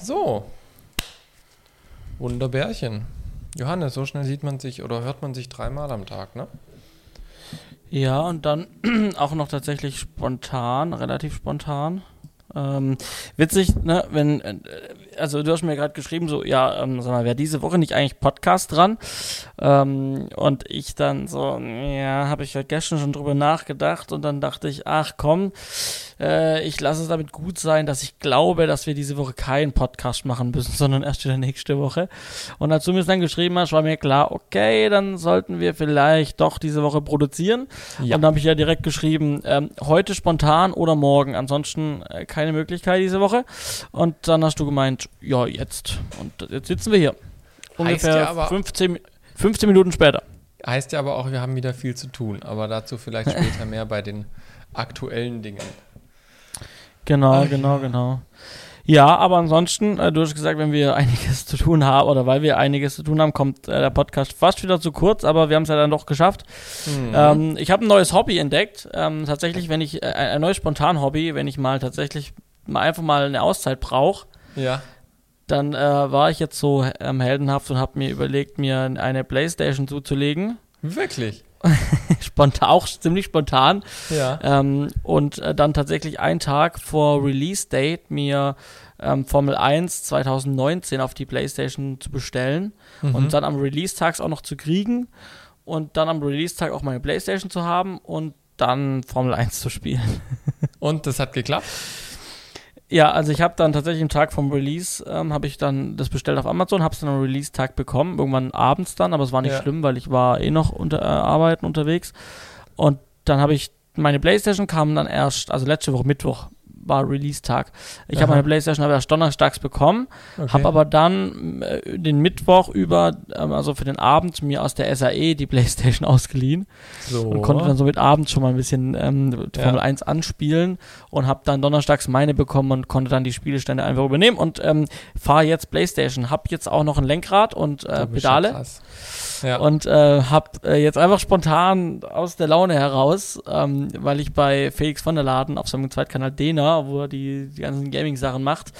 So. Wunderbärchen. Johannes, so schnell sieht man sich oder hört man sich dreimal am Tag, ne? Ja, und dann auch noch tatsächlich spontan, relativ spontan. Ähm, witzig, ne, wenn, äh, also du hast mir gerade geschrieben, so, ja, ähm, sag mal, wäre diese Woche nicht eigentlich Podcast dran? Ähm, und ich dann so, ja, habe ich heute gestern schon drüber nachgedacht und dann dachte ich, ach komm, äh, ich lasse es damit gut sein, dass ich glaube, dass wir diese Woche keinen Podcast machen müssen, sondern erst wieder nächste Woche. Und als du mir es dann geschrieben hast, war mir klar, okay, dann sollten wir vielleicht doch diese Woche produzieren. Ja. Und dann habe ich ja direkt geschrieben, ähm, heute spontan oder morgen. Ansonsten äh, keine Möglichkeit diese Woche. Und dann hast du gemeint, ja, jetzt. Und jetzt sitzen wir hier. Ungefähr ja 15, 15 Minuten später. Heißt ja aber auch, wir haben wieder viel zu tun. Aber dazu vielleicht später mehr bei den aktuellen Dingen. Genau, Ach, genau, ja. genau. Ja, aber ansonsten, äh, du hast gesagt, wenn wir einiges zu tun haben oder weil wir einiges zu tun haben, kommt äh, der Podcast fast wieder zu kurz, aber wir haben es ja dann doch geschafft. Mhm. Ähm, ich habe ein neues Hobby entdeckt. Ähm, tatsächlich, wenn ich äh, ein neues Spontan-Hobby, wenn ich mal tatsächlich mal einfach mal eine Auszeit brauche. Ja. Dann äh, war ich jetzt so ähm, heldenhaft und habe mir überlegt, mir eine Playstation zuzulegen. Wirklich? spontan, auch ziemlich spontan. Ja. Ähm, und äh, dann tatsächlich einen Tag vor Release Date mir ähm, Formel 1 2019 auf die PlayStation zu bestellen mhm. und dann am Release-Tag auch noch zu kriegen und dann am Release-Tag auch meine PlayStation zu haben und dann Formel 1 zu spielen. und das hat geklappt? Ja, also ich habe dann tatsächlich am Tag vom Release, ähm, habe ich dann das bestellt auf Amazon, habe es dann am Release-Tag bekommen, irgendwann abends dann, aber es war nicht ja. schlimm, weil ich war eh noch unter äh, Arbeiten unterwegs. Und dann habe ich, meine Playstation kam dann erst, also letzte Woche Mittwoch, war Release-Tag. Ich habe meine Playstation aber erst donnerstags bekommen, okay. habe aber dann äh, den Mittwoch über, ähm, also für den Abend, mir aus der SAE die Playstation ausgeliehen so. und konnte dann somit abends schon mal ein bisschen ähm, Formel ja. 1 anspielen und habe dann donnerstags meine bekommen und konnte dann die Spielestände einfach übernehmen und ähm, fahre jetzt Playstation. Habe jetzt auch noch ein Lenkrad und äh, Pedale. Ja. Und äh, habe äh, jetzt einfach spontan aus der Laune heraus, ähm, weil ich bei Felix von der Laden auf seinem Zweitkanal Dena, wo er die, die ganzen Gaming-Sachen macht,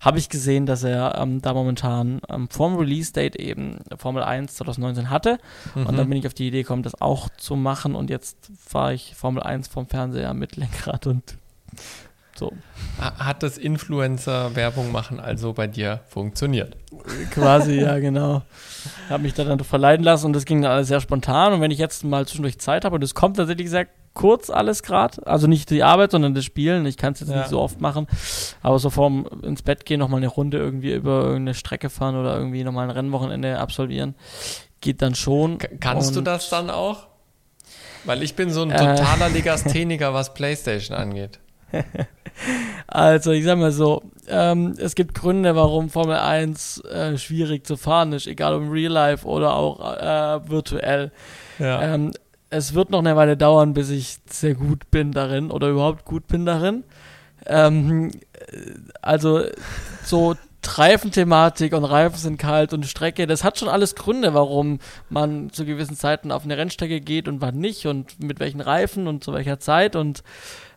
habe ich gesehen, dass er ähm, da momentan ähm, vorm Release-Date eben Formel 1 2019 hatte. Mhm. Und dann bin ich auf die Idee gekommen, das auch zu machen. Und jetzt fahre ich Formel 1 vom Fernseher mit Lenkrad und so. Hat das Influencer-Werbung machen also bei dir funktioniert? Quasi, ja, genau. Habe mich da dann verleiten lassen und das ging dann alles sehr spontan. Und wenn ich jetzt mal zwischendurch Zeit habe, und das kommt tatsächlich sehr kurz alles gerade, also nicht die Arbeit, sondern das Spielen. Ich kann es jetzt ja. nicht so oft machen, aber so vorm ins Bett gehen, nochmal eine Runde irgendwie über irgendeine Strecke fahren oder irgendwie nochmal ein Rennwochenende absolvieren, geht dann schon. Kannst du das dann auch? Weil ich bin so ein äh. totaler äh, Legastheniker, was Playstation angeht. also, ich sag mal so, ähm, es gibt Gründe, warum Formel 1 äh, schwierig zu fahren ist, egal ob im Real Life oder auch äh, virtuell. Ja. Ähm, es wird noch eine Weile dauern, bis ich sehr gut bin darin oder überhaupt gut bin darin. Ähm, also, so Reifenthematik und Reifen sind kalt und Strecke, das hat schon alles Gründe, warum man zu gewissen Zeiten auf eine Rennstrecke geht und wann nicht und mit welchen Reifen und zu welcher Zeit und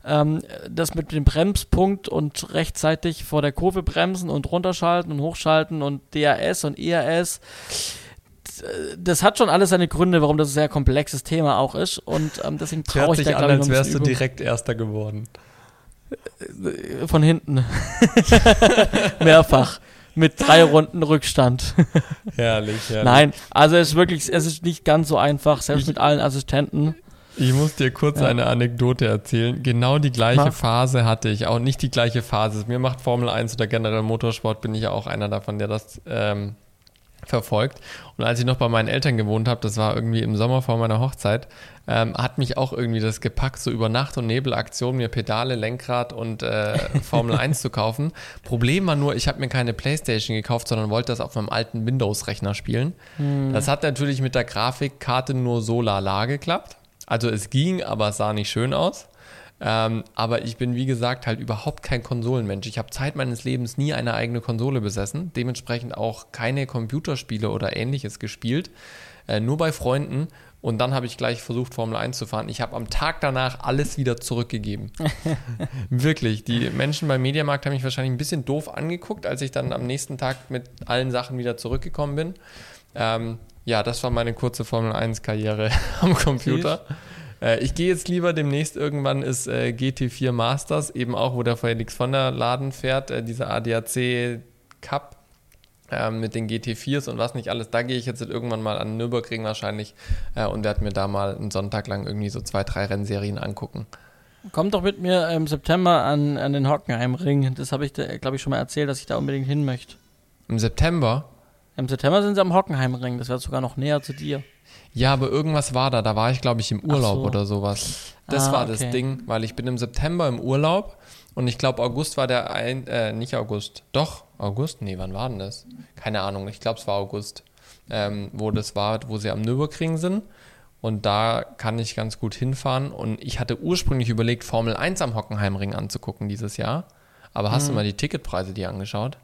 ähm, das mit dem Bremspunkt und rechtzeitig vor der Kurve bremsen und runterschalten und hochschalten und DRS und ERS. Das hat schon alles seine Gründe, warum das ein sehr komplexes Thema auch ist und ähm, deswegen traue ich da an, als wärst du direkt Erster geworden. Äh, von hinten. Mehrfach. Mit drei Runden Rückstand. herrlich, herrlich. Nein, also es ist wirklich, es ist nicht ganz so einfach, selbst ich, mit allen Assistenten. Ich muss dir kurz ja. eine Anekdote erzählen. Genau die gleiche Ma? Phase hatte ich auch. Nicht die gleiche Phase. Mir macht Formel 1 oder generell Motorsport, bin ich ja auch einer davon, der das ähm, verfolgt. Und als ich noch bei meinen Eltern gewohnt habe, das war irgendwie im Sommer vor meiner Hochzeit, ähm, hat mich auch irgendwie das gepackt, so über Nacht- und Nebelaktion mir Pedale, Lenkrad und äh, Formel 1 zu kaufen. Problem war nur, ich habe mir keine Playstation gekauft, sondern wollte das auf meinem alten Windows-Rechner spielen. Hm. Das hat natürlich mit der Grafikkarte nur so lala geklappt. Also es ging, aber es sah nicht schön aus. Ähm, aber ich bin, wie gesagt, halt überhaupt kein Konsolenmensch. Ich habe Zeit meines Lebens nie eine eigene Konsole besessen, dementsprechend auch keine Computerspiele oder ähnliches gespielt, äh, nur bei Freunden. Und dann habe ich gleich versucht, Formel 1 zu fahren. Ich habe am Tag danach alles wieder zurückgegeben. Wirklich. Die Menschen beim Mediamarkt haben mich wahrscheinlich ein bisschen doof angeguckt, als ich dann am nächsten Tag mit allen Sachen wieder zurückgekommen bin. Ähm, ja, das war meine kurze Formel 1-Karriere am Computer. Äh, ich gehe jetzt lieber demnächst irgendwann ist äh, GT4 Masters, eben auch, wo der Felix von der Laden fährt, äh, dieser ADAC Cup ähm, mit den GT4s und was nicht alles. Da gehe ich jetzt irgendwann mal an Nürburgring wahrscheinlich äh, und werde mir da mal einen Sonntag lang irgendwie so zwei, drei Rennserien angucken. Komm doch mit mir im September an, an den Hockenheimring. Das habe ich, glaube ich, schon mal erzählt, dass ich da unbedingt hin möchte. Im September? Im September sind sie am Hockenheimring. Das wäre sogar noch näher zu dir. Ja, aber irgendwas war da. Da war ich, glaube ich, im Urlaub so. oder sowas. Das ah, war okay. das Ding, weil ich bin im September im Urlaub und ich glaube, August war der ein, äh, nicht August. Doch, August? Nee, wann war denn das? Keine Ahnung, ich glaube, es war August, ähm, wo das war, wo sie am Nürburgring sind. Und da kann ich ganz gut hinfahren. Und ich hatte ursprünglich überlegt, Formel 1 am Hockenheimring anzugucken dieses Jahr. Aber hast hm. du mal die Ticketpreise dir angeschaut?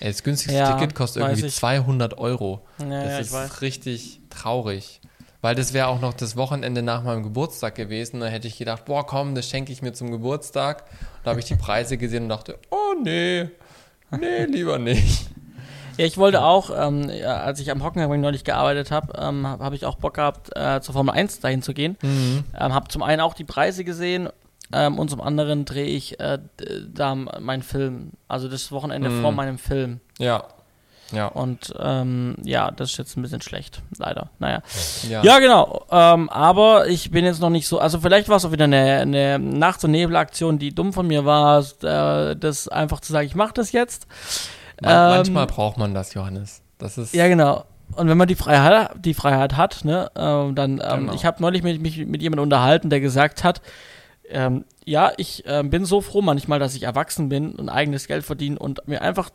Ey, das günstigste ja, Ticket kostet irgendwie ich. 200 Euro. Ja, das ja, ist richtig traurig. Weil das wäre auch noch das Wochenende nach meinem Geburtstag gewesen. Da hätte ich gedacht, boah, komm, das schenke ich mir zum Geburtstag. Da habe ich die Preise gesehen und dachte, oh nee, nee, lieber nicht. Ja, ich wollte auch, ähm, ja, als ich am Hockenheimring neulich gearbeitet habe, ähm, habe ich auch Bock gehabt, äh, zur Formel 1 dahin zu gehen. Mhm. Ähm, habe zum einen auch die Preise gesehen ähm, und zum anderen drehe ich äh, da meinen Film, also das Wochenende mhm. vor meinem Film. Ja. Ja. Und ähm, ja, das ist jetzt ein bisschen schlecht, leider. Naja. Ja, ja genau. Ähm, aber ich bin jetzt noch nicht so. Also vielleicht war es auch wieder eine, eine Nacht- und Nebelaktion, die dumm von mir war, äh, das einfach zu sagen, ich mache das jetzt. Man, ähm, manchmal braucht man das, Johannes. Das ist. Ja, genau. Und wenn man die Freiheit, die Freiheit hat, ne, äh, dann, ähm, genau. ich habe neulich mich mit, mit jemandem unterhalten, der gesagt hat, ähm, ja, ich äh, bin so froh manchmal, dass ich erwachsen bin und eigenes Geld verdiene und mir einfach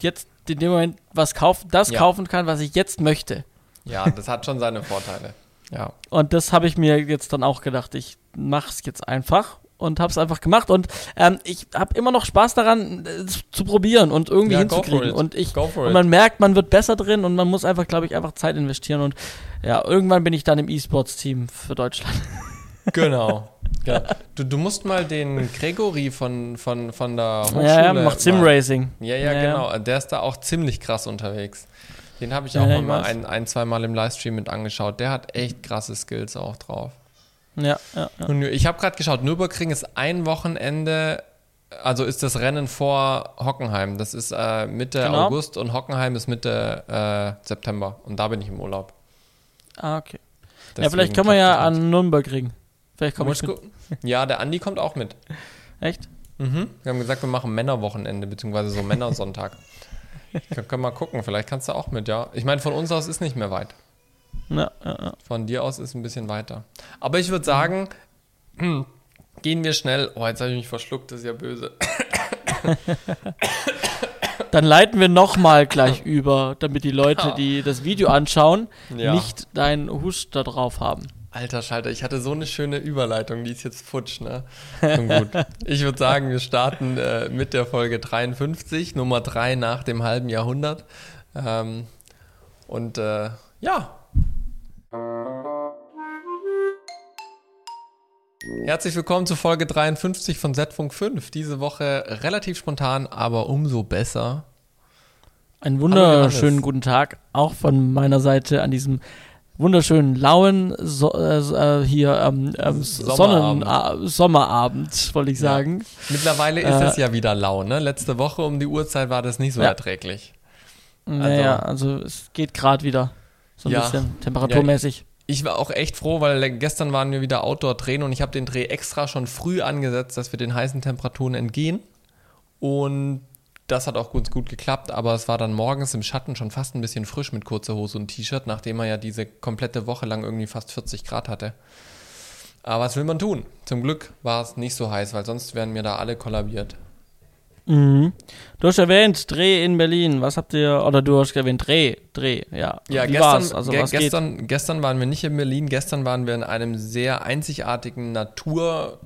jetzt in dem Moment was kaufen, das ja. kaufen kann, was ich jetzt möchte. Ja, das hat schon seine Vorteile. Ja. Und das habe ich mir jetzt dann auch gedacht, ich mache es jetzt einfach und habe es einfach gemacht und ähm, ich habe immer noch Spaß daran äh, zu probieren und irgendwie ja, hinzukriegen und ich und man merkt, man wird besser drin und man muss einfach, glaube ich, einfach Zeit investieren und ja, irgendwann bin ich dann im E-Sports-Team für Deutschland. Genau. Ja. Du, du musst mal den Gregory von, von, von der Hochschule. Ja, macht Sim-Racing. Ja, ja, ja, genau. Der ist da auch ziemlich krass unterwegs. Den habe ich auch ja, mal ein, ein, zwei Mal im Livestream mit angeschaut. Der hat echt krasse Skills auch drauf. Ja, ja. ja. Und ich habe gerade geschaut, Nürburgring ist ein Wochenende, also ist das Rennen vor Hockenheim. Das ist äh, Mitte genau. August und Hockenheim ist Mitte äh, September. Und da bin ich im Urlaub. Ah, okay. Deswegen ja, vielleicht können wir ja an Nürnberg Vielleicht komme ich mit. Ja, der Andi kommt auch mit. Echt? Mhm. Wir haben gesagt, wir machen Männerwochenende, beziehungsweise so Männersonntag. können, können mal gucken, vielleicht kannst du auch mit, ja. Ich meine, von uns aus ist nicht mehr weit. Ja, ja, ja. Von dir aus ist ein bisschen weiter. Aber ich würde sagen, hm, gehen wir schnell. Oh, jetzt habe ich mich verschluckt, das ist ja böse. Dann leiten wir nochmal gleich über, damit die Leute, die das Video anschauen, nicht deinen Husch da drauf haben. Alter Schalter, ich hatte so eine schöne Überleitung, die ist jetzt futsch, ne? Nun gut. Ich würde sagen, wir starten äh, mit der Folge 53, Nummer 3 nach dem halben Jahrhundert. Ähm, und äh, ja. Herzlich willkommen zu Folge 53 von Z-Funk 5. Diese Woche relativ spontan, aber umso besser. Einen wunderschönen guten Tag auch von meiner Seite an diesem wunderschönen lauen so, äh, hier ähm, ähm, Sommerabend. Sonnen, äh, Sommerabend, wollte ich sagen. Ja. Mittlerweile ist äh, es ja wieder lau, ne? Letzte Woche um die Uhrzeit war das nicht so ja. erträglich. Naja, also, also es geht gerade wieder. So ein ja. bisschen temperaturmäßig. Ich war auch echt froh, weil gestern waren wir wieder Outdoor drehen und ich habe den Dreh extra schon früh angesetzt, dass wir den heißen Temperaturen entgehen. Und das hat auch gut, gut geklappt, aber es war dann morgens im Schatten schon fast ein bisschen frisch mit kurzer Hose und T-Shirt, nachdem er ja diese komplette Woche lang irgendwie fast 40 Grad hatte. Aber was will man tun? Zum Glück war es nicht so heiß, weil sonst wären mir da alle kollabiert. Mhm. Du hast erwähnt, Dreh in Berlin. Was habt ihr, oder du hast erwähnt, Dreh, Dreh, ja. Ja, Wie gestern, also, ge gestern, gestern waren wir nicht in Berlin, gestern waren wir in einem sehr einzigartigen Natur-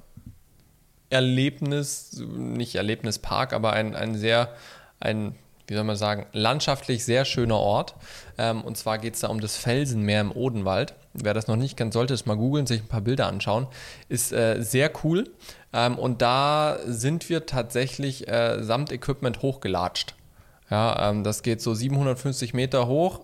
Erlebnis, nicht Erlebnispark, aber ein, ein sehr, ein, wie soll man sagen, landschaftlich sehr schöner Ort. Ähm, und zwar geht es da um das Felsenmeer im Odenwald. Wer das noch nicht kennt, sollte es mal googeln, sich ein paar Bilder anschauen. Ist äh, sehr cool. Ähm, und da sind wir tatsächlich äh, samt Equipment hochgelatscht. Ja, ähm, das geht so 750 Meter hoch.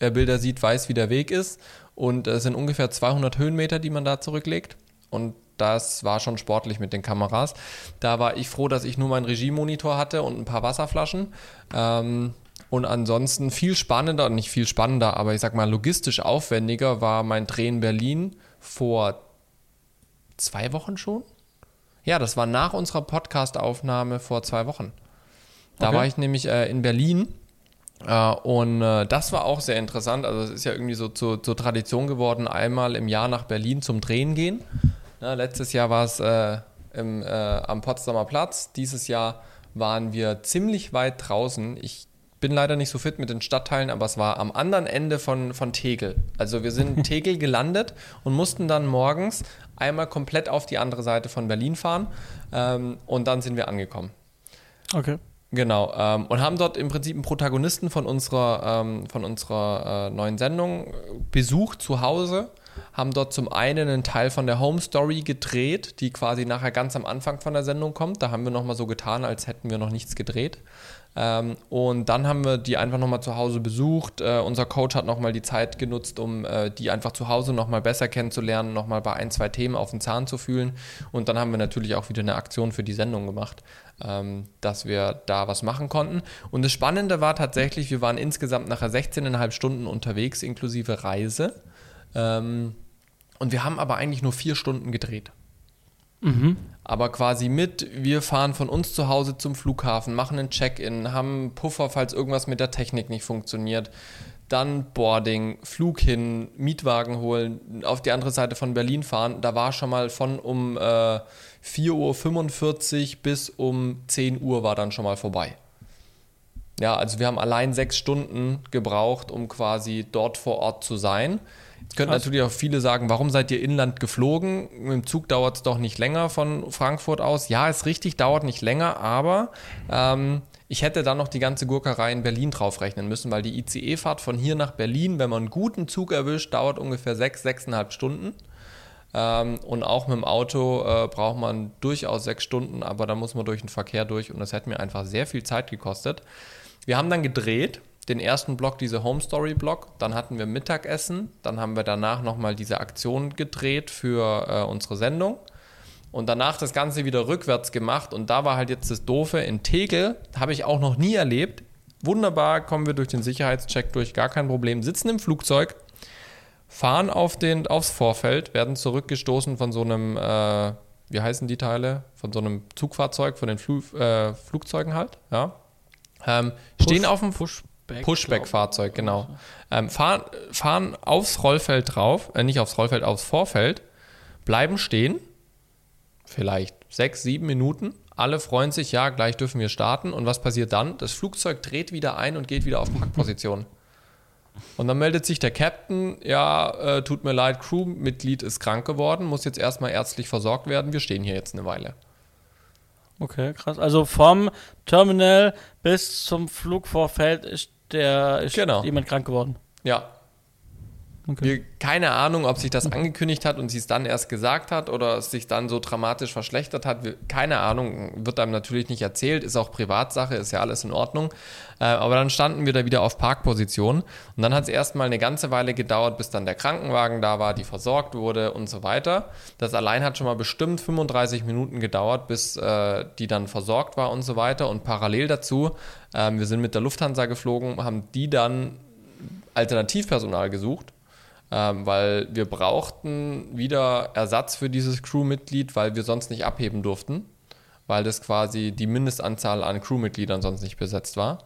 Wer Bilder sieht, weiß, wie der Weg ist. Und es sind ungefähr 200 Höhenmeter, die man da zurücklegt. Und das war schon sportlich mit den Kameras. Da war ich froh, dass ich nur meinen Regiemonitor hatte und ein paar Wasserflaschen. Ähm, und ansonsten viel spannender, nicht viel spannender, aber ich sag mal logistisch aufwendiger war mein Dreh in Berlin vor zwei Wochen schon. Ja, das war nach unserer Podcast-Aufnahme vor zwei Wochen. Da okay. war ich nämlich äh, in Berlin äh, und äh, das war auch sehr interessant. Also es ist ja irgendwie so zur, zur Tradition geworden, einmal im Jahr nach Berlin zum Drehen gehen. Na, letztes Jahr war es äh, im, äh, am Potsdamer Platz. Dieses Jahr waren wir ziemlich weit draußen. Ich bin leider nicht so fit mit den Stadtteilen, aber es war am anderen Ende von, von Tegel. Also wir sind in Tegel gelandet und mussten dann morgens einmal komplett auf die andere Seite von Berlin fahren ähm, und dann sind wir angekommen. Okay. Genau, ähm, und haben dort im Prinzip einen Protagonisten von unserer, ähm, von unserer äh, neuen Sendung besucht zu Hause haben dort zum einen einen Teil von der Home Story gedreht, die quasi nachher ganz am Anfang von der Sendung kommt. Da haben wir nochmal so getan, als hätten wir noch nichts gedreht. Ähm, und dann haben wir die einfach nochmal zu Hause besucht. Äh, unser Coach hat nochmal die Zeit genutzt, um äh, die einfach zu Hause nochmal besser kennenzulernen, nochmal bei ein, zwei Themen auf den Zahn zu fühlen. Und dann haben wir natürlich auch wieder eine Aktion für die Sendung gemacht, ähm, dass wir da was machen konnten. Und das Spannende war tatsächlich, wir waren insgesamt nachher 16,5 Stunden unterwegs, inklusive Reise. Ähm, und wir haben aber eigentlich nur vier Stunden gedreht. Mhm. Aber quasi mit, wir fahren von uns zu Hause zum Flughafen, machen einen Check-in, haben Puffer, falls irgendwas mit der Technik nicht funktioniert. Dann Boarding, Flug hin, Mietwagen holen, auf die andere Seite von Berlin fahren. Da war schon mal von um äh, 4.45 Uhr bis um 10 Uhr war dann schon mal vorbei. Ja, also wir haben allein sechs Stunden gebraucht, um quasi dort vor Ort zu sein. Jetzt könnten natürlich auch viele sagen, warum seid ihr inland geflogen? Mit dem Zug dauert es doch nicht länger von Frankfurt aus. Ja, ist richtig, dauert nicht länger, aber ähm, ich hätte dann noch die ganze Gurkerei in Berlin draufrechnen müssen, weil die ICE-Fahrt von hier nach Berlin, wenn man einen guten Zug erwischt, dauert ungefähr sechs, sechseinhalb Stunden. Ähm, und auch mit dem Auto äh, braucht man durchaus sechs Stunden, aber da muss man durch den Verkehr durch und das hätte mir einfach sehr viel Zeit gekostet. Wir haben dann gedreht den ersten Block, diese Home Story Block, dann hatten wir Mittagessen, dann haben wir danach nochmal diese Aktion gedreht für äh, unsere Sendung. Und danach das Ganze wieder rückwärts gemacht. Und da war halt jetzt das Doofe. In Tegel, habe ich auch noch nie erlebt. Wunderbar, kommen wir durch den Sicherheitscheck durch, gar kein Problem, sitzen im Flugzeug, fahren auf den, aufs Vorfeld, werden zurückgestoßen von so einem, äh, wie heißen die Teile, von so einem Zugfahrzeug, von den Flu äh, Flugzeugen halt, ja. Ähm, stehen auf dem Push Pushback-Fahrzeug, genau. Ähm, fahren, fahren aufs Rollfeld drauf, äh, nicht aufs Rollfeld, aufs Vorfeld, bleiben stehen, vielleicht sechs, sieben Minuten. Alle freuen sich, ja, gleich dürfen wir starten. Und was passiert dann? Das Flugzeug dreht wieder ein und geht wieder auf Parkposition. Und dann meldet sich der Captain, ja, äh, tut mir leid, Crewmitglied ist krank geworden, muss jetzt erstmal ärztlich versorgt werden, wir stehen hier jetzt eine Weile. Okay, krass. Also vom Terminal bis zum Flugvorfeld ist der ist genau. jemand krank geworden. Ja, Okay. Wir, keine Ahnung, ob sich das angekündigt hat und sie es dann erst gesagt hat oder es sich dann so dramatisch verschlechtert hat. Wir, keine Ahnung, wird einem natürlich nicht erzählt, ist auch Privatsache, ist ja alles in Ordnung. Äh, aber dann standen wir da wieder auf Parkposition und dann hat es erstmal eine ganze Weile gedauert, bis dann der Krankenwagen da war, die versorgt wurde und so weiter. Das allein hat schon mal bestimmt 35 Minuten gedauert, bis äh, die dann versorgt war und so weiter. Und parallel dazu, äh, wir sind mit der Lufthansa geflogen, haben die dann Alternativpersonal gesucht ähm, weil wir brauchten wieder Ersatz für dieses Crewmitglied, weil wir sonst nicht abheben durften, weil das quasi die Mindestanzahl an Crewmitgliedern sonst nicht besetzt war.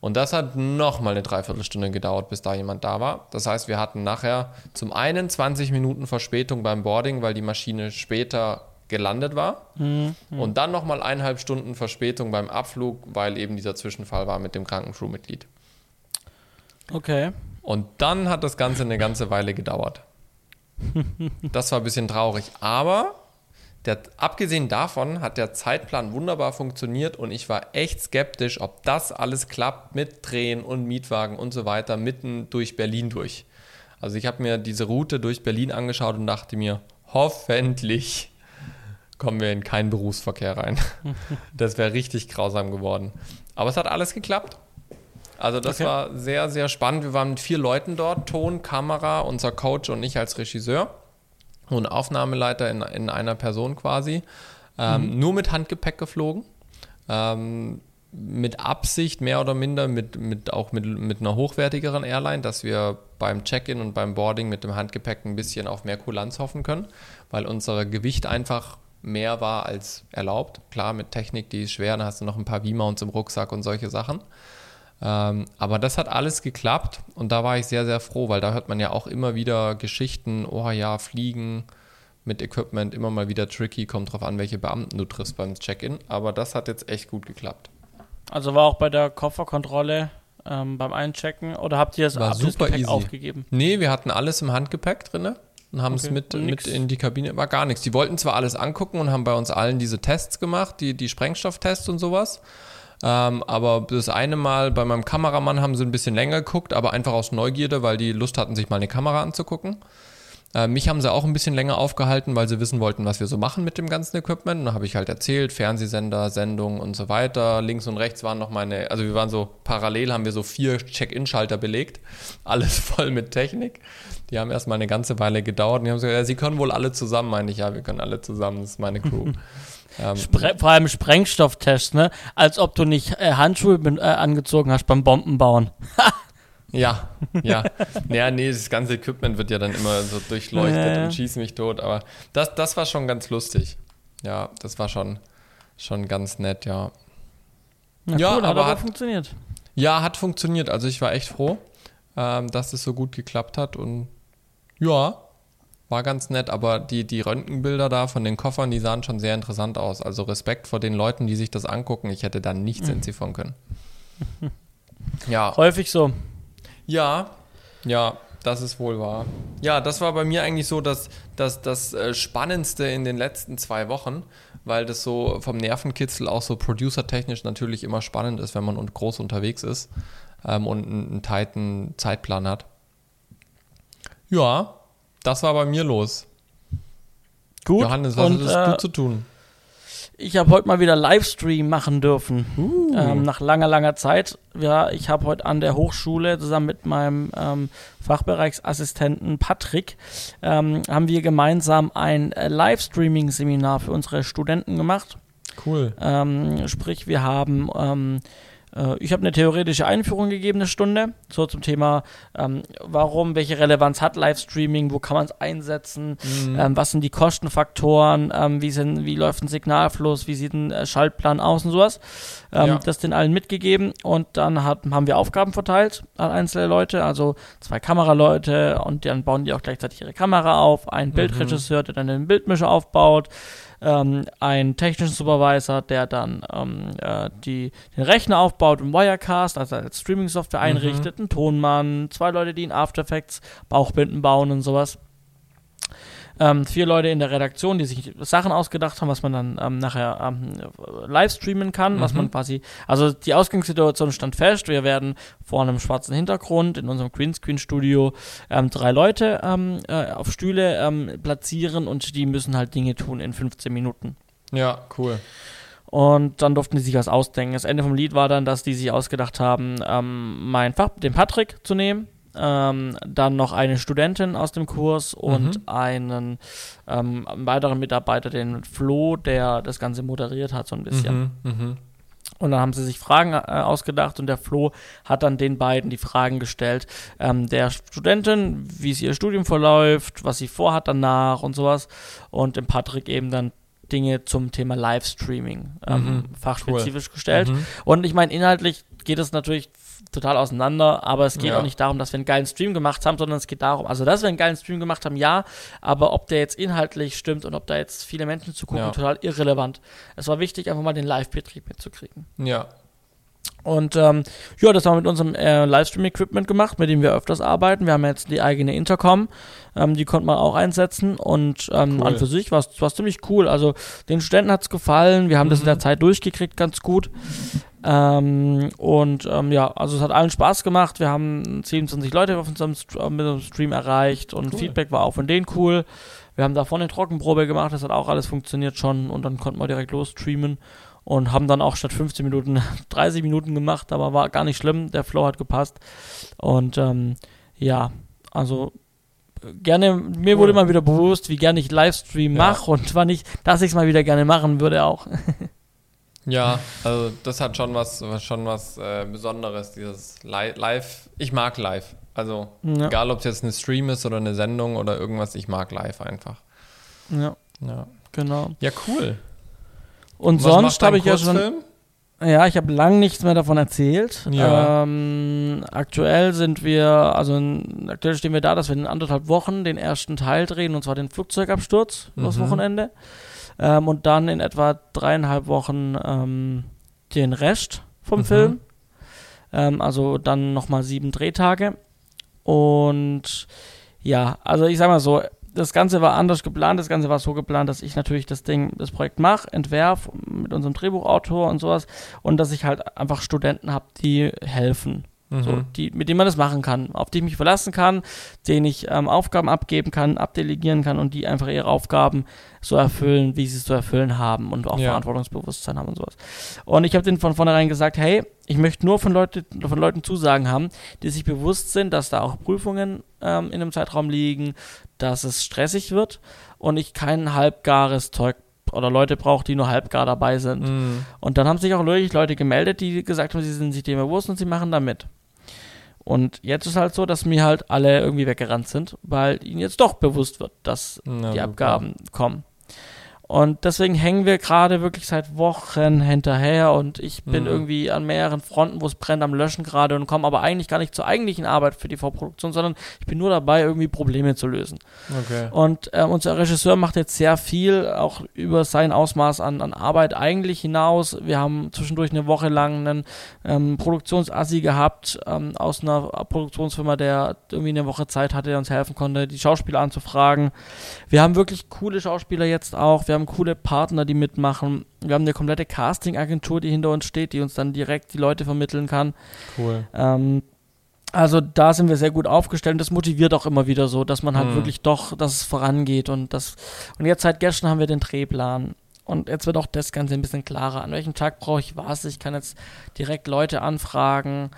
Und das hat nochmal eine Dreiviertelstunde gedauert, bis da jemand da war. Das heißt, wir hatten nachher zum einen 20 Minuten Verspätung beim Boarding, weil die Maschine später gelandet war. Mhm. Und dann nochmal eineinhalb Stunden Verspätung beim Abflug, weil eben dieser Zwischenfall war mit dem kranken Crewmitglied. Okay. Und dann hat das Ganze eine ganze Weile gedauert. Das war ein bisschen traurig. Aber Der, abgesehen davon hat der Zeitplan wunderbar funktioniert und ich war echt skeptisch, ob das alles klappt mit Drehen und Mietwagen und so weiter mitten durch Berlin durch. Also ich habe mir diese Route durch Berlin angeschaut und dachte mir, hoffentlich kommen wir in keinen Berufsverkehr rein. Das wäre richtig grausam geworden. Aber es hat alles geklappt. Also das okay. war sehr, sehr spannend. Wir waren mit vier Leuten dort, Ton, Kamera, unser Coach und ich als Regisseur und Aufnahmeleiter in, in einer Person quasi. Ähm, mhm. Nur mit Handgepäck geflogen. Ähm, mit Absicht mehr oder minder, mit, mit auch mit, mit einer hochwertigeren Airline, dass wir beim Check-in und beim Boarding mit dem Handgepäck ein bisschen auf mehr Kulanz hoffen können, weil unser Gewicht einfach mehr war als erlaubt. Klar, mit Technik, die ist schwer, dann hast du noch ein paar V-Mounts im Rucksack und solche Sachen. Ähm, aber das hat alles geklappt und da war ich sehr, sehr froh, weil da hört man ja auch immer wieder Geschichten, oh ja, Fliegen mit Equipment, immer mal wieder tricky, kommt drauf an, welche Beamten du triffst beim Check-in. Aber das hat jetzt echt gut geklappt. Also war auch bei der Kofferkontrolle ähm, beim Einchecken oder habt ihr das, war super easy. aufgegeben? Nee, wir hatten alles im Handgepäck drin und haben okay. es mit, mit in die Kabine. War gar nichts. Die wollten zwar alles angucken und haben bei uns allen diese Tests gemacht, die, die Sprengstofftests und sowas. Ähm, aber das eine Mal bei meinem Kameramann haben sie ein bisschen länger geguckt, aber einfach aus Neugierde, weil die Lust hatten, sich mal eine Kamera anzugucken. Äh, mich haben sie auch ein bisschen länger aufgehalten, weil sie wissen wollten, was wir so machen mit dem ganzen Equipment. Da habe ich halt erzählt, Fernsehsender, Sendungen und so weiter. Links und rechts waren noch meine, also wir waren so parallel, haben wir so vier Check-in-Schalter belegt. Alles voll mit Technik. Die haben erstmal eine ganze Weile gedauert und die haben gesagt, ja, sie können wohl alle zusammen, meine ich, ja, wir können alle zusammen, das ist meine Crew. ähm, vor allem Sprengstofftest, ne? Als ob du nicht äh, Handschuhe äh, angezogen hast beim Bombenbauen. Ja, ja. Naja, nee, das ganze Equipment wird ja dann immer so durchleuchtet und schießt mich tot. Aber das, das war schon ganz lustig. Ja, das war schon, schon ganz nett, ja. Na ja, cool, aber hat funktioniert. Ja, hat funktioniert. Also ich war echt froh, ähm, dass es so gut geklappt hat. Und ja, war ganz nett. Aber die, die Röntgenbilder da von den Koffern, die sahen schon sehr interessant aus. Also Respekt vor den Leuten, die sich das angucken. Ich hätte da nichts mhm. entziffern können. Ja. Häufig so. Ja, ja, das ist wohl wahr. Ja, das war bei mir eigentlich so das, das, das äh, Spannendste in den letzten zwei Wochen, weil das so vom Nervenkitzel auch so producertechnisch natürlich immer spannend ist, wenn man groß unterwegs ist ähm, und einen, einen tighten Zeitplan hat. Ja, das war bei mir los. Gut. Johannes, was und, hast äh, du zu tun? Ich habe heute mal wieder Livestream machen dürfen. Uh. Ähm, nach langer, langer Zeit. Ja, ich habe heute an der Hochschule zusammen mit meinem ähm, Fachbereichsassistenten Patrick ähm, haben wir gemeinsam ein äh, Livestreaming-Seminar für unsere Studenten gemacht. Cool. Ähm, sprich, wir haben ähm, äh, ich habe eine theoretische Einführung gegeben, eine Stunde, so zum Thema, ähm, warum, welche Relevanz hat Livestreaming, wo kann man es einsetzen, mhm. ähm, was sind die Kostenfaktoren, ähm, wie, sind, wie läuft ein Signalfluss, wie sieht ein äh, Schaltplan aus und sowas. Ähm, ja. Das den allen mitgegeben und dann hat, haben wir Aufgaben verteilt an einzelne Leute, also zwei Kameraleute und dann bauen die auch gleichzeitig ihre Kamera auf, ein mhm. Bildregisseur, der dann den Bildmischer aufbaut, ähm, einen technischen Supervisor, der dann ähm, äh, die, den Rechner aufbaut und Wirecast, also als Streaming-Software mhm. einrichtet, mhm. ein Tonmann, zwei Leute, die in After Effects Bauchbinden bauen und sowas ähm, vier Leute in der Redaktion, die sich Sachen ausgedacht haben, was man dann ähm, nachher ähm, live streamen kann, mhm. was man quasi, also die Ausgangssituation stand fest, wir werden vor einem schwarzen Hintergrund in unserem Greenscreen-Studio ähm, drei Leute ähm, äh, auf Stühle ähm, platzieren und die müssen halt Dinge tun in 15 Minuten. Ja, cool. Und dann durften die sich was ausdenken. Das Ende vom Lied war dann, dass die sich ausgedacht haben, ähm, mein Fach, den Patrick zu nehmen, ähm, dann noch eine Studentin aus dem Kurs und mhm. einen ähm, weiteren Mitarbeiter, den Flo, der das Ganze moderiert hat, so ein bisschen. Mhm, mh. Und dann haben sie sich Fragen äh, ausgedacht und der Flo hat dann den beiden die Fragen gestellt. Ähm, der Studentin, wie es ihr Studium verläuft, was sie vorhat danach und sowas. Und dem Patrick eben dann Dinge zum Thema Livestreaming ähm, mhm, fachspezifisch cool. gestellt. Mhm. Und ich meine, inhaltlich geht es natürlich total auseinander, aber es geht ja. auch nicht darum, dass wir einen geilen Stream gemacht haben, sondern es geht darum, also dass wir einen geilen Stream gemacht haben, ja, aber ob der jetzt inhaltlich stimmt und ob da jetzt viele Menschen zugucken, ja. total irrelevant. Es war wichtig, einfach mal den Live-Betrieb mitzukriegen. Ja. Und ähm, ja, das haben wir mit unserem äh, Livestream-Equipment gemacht, mit dem wir öfters arbeiten. Wir haben jetzt die eigene Intercom, ähm, die konnte man auch einsetzen und ähm, cool. an für sich war es ziemlich cool. Also den Studenten hat es gefallen, wir haben mhm. das in der. Zeit durchgekriegt, ganz gut. Ähm, und ähm, ja, also es hat allen Spaß gemacht. Wir haben 27 Leute auf unserem, St mit unserem Stream erreicht und cool. Feedback war auch von denen cool. Wir haben da vorne eine Trockenprobe gemacht, das hat auch alles funktioniert schon und dann konnten wir direkt los streamen und haben dann auch statt 15 Minuten 30 Minuten gemacht, aber war gar nicht schlimm, der Flow hat gepasst und ähm, ja, also gerne, mir wurde mal wieder bewusst, wie gerne ich Livestream ja. mache und wann ich, dass ich es mal wieder gerne machen würde auch. ja, also das hat schon was, schon was äh, Besonderes, dieses Live. Ich mag Live. Also ja. egal, ob es jetzt eine Stream ist oder eine Sendung oder irgendwas, ich mag Live einfach. Ja. Ja. Genau. Ja, cool. Und Was sonst habe ich ja schon. Ja, ich habe lang nichts mehr davon erzählt. Ja. Ähm, aktuell sind wir, also in, aktuell stehen wir da, dass wir in anderthalb Wochen den ersten Teil drehen, und zwar den Flugzeugabsturz, mhm. das Wochenende. Ähm, und dann in etwa dreieinhalb Wochen ähm, den Rest vom mhm. Film. Ähm, also dann nochmal sieben Drehtage. Und ja, also ich sag mal so, das Ganze war anders geplant. Das Ganze war so geplant, dass ich natürlich das Ding, das Projekt mache, entwerf mit unserem Drehbuchautor und sowas und dass ich halt einfach Studenten habe, die helfen. Mhm. So, die, mit denen man das machen kann, auf die ich mich verlassen kann, denen ich ähm, Aufgaben abgeben kann, abdelegieren kann und die einfach ihre Aufgaben so erfüllen, wie sie es zu erfüllen haben und auch ja. Verantwortungsbewusstsein haben und sowas. Und ich habe denen von vornherein gesagt, hey, ich möchte nur von, Leute, von Leuten Zusagen haben, die sich bewusst sind, dass da auch Prüfungen ähm, in einem Zeitraum liegen, dass es stressig wird und ich kein halbgares Zeug oder Leute brauche, die nur halbgar dabei sind. Mm. Und dann haben sich auch wirklich Leute gemeldet, die gesagt haben, sie sind sich dem bewusst und sie machen da mit. Und jetzt ist halt so, dass mir halt alle irgendwie weggerannt sind, weil ihnen jetzt doch bewusst wird, dass Na, die Abgaben kommen. Und deswegen hängen wir gerade wirklich seit Wochen hinterher und ich bin mhm. irgendwie an mehreren Fronten, wo es brennt, am Löschen gerade und komme aber eigentlich gar nicht zur eigentlichen Arbeit für die Vorproduktion, sondern ich bin nur dabei, irgendwie Probleme zu lösen. Okay. Und äh, unser Regisseur macht jetzt sehr viel, auch über sein Ausmaß an, an Arbeit eigentlich hinaus. Wir haben zwischendurch eine Woche lang einen ähm, Produktionsassi gehabt ähm, aus einer Produktionsfirma, der irgendwie eine Woche Zeit hatte, der uns helfen konnte, die Schauspieler anzufragen. Wir haben wirklich coole Schauspieler jetzt auch. Wir wir haben coole Partner, die mitmachen. Wir haben eine komplette Casting-Agentur, die hinter uns steht, die uns dann direkt die Leute vermitteln kann. Cool. Ähm, also da sind wir sehr gut aufgestellt und das motiviert auch immer wieder so, dass man halt mhm. wirklich doch, dass es vorangeht und das und jetzt seit gestern haben wir den Drehplan und jetzt wird auch das Ganze ein bisschen klarer. An welchem Tag brauche ich was? Ich kann jetzt direkt Leute anfragen.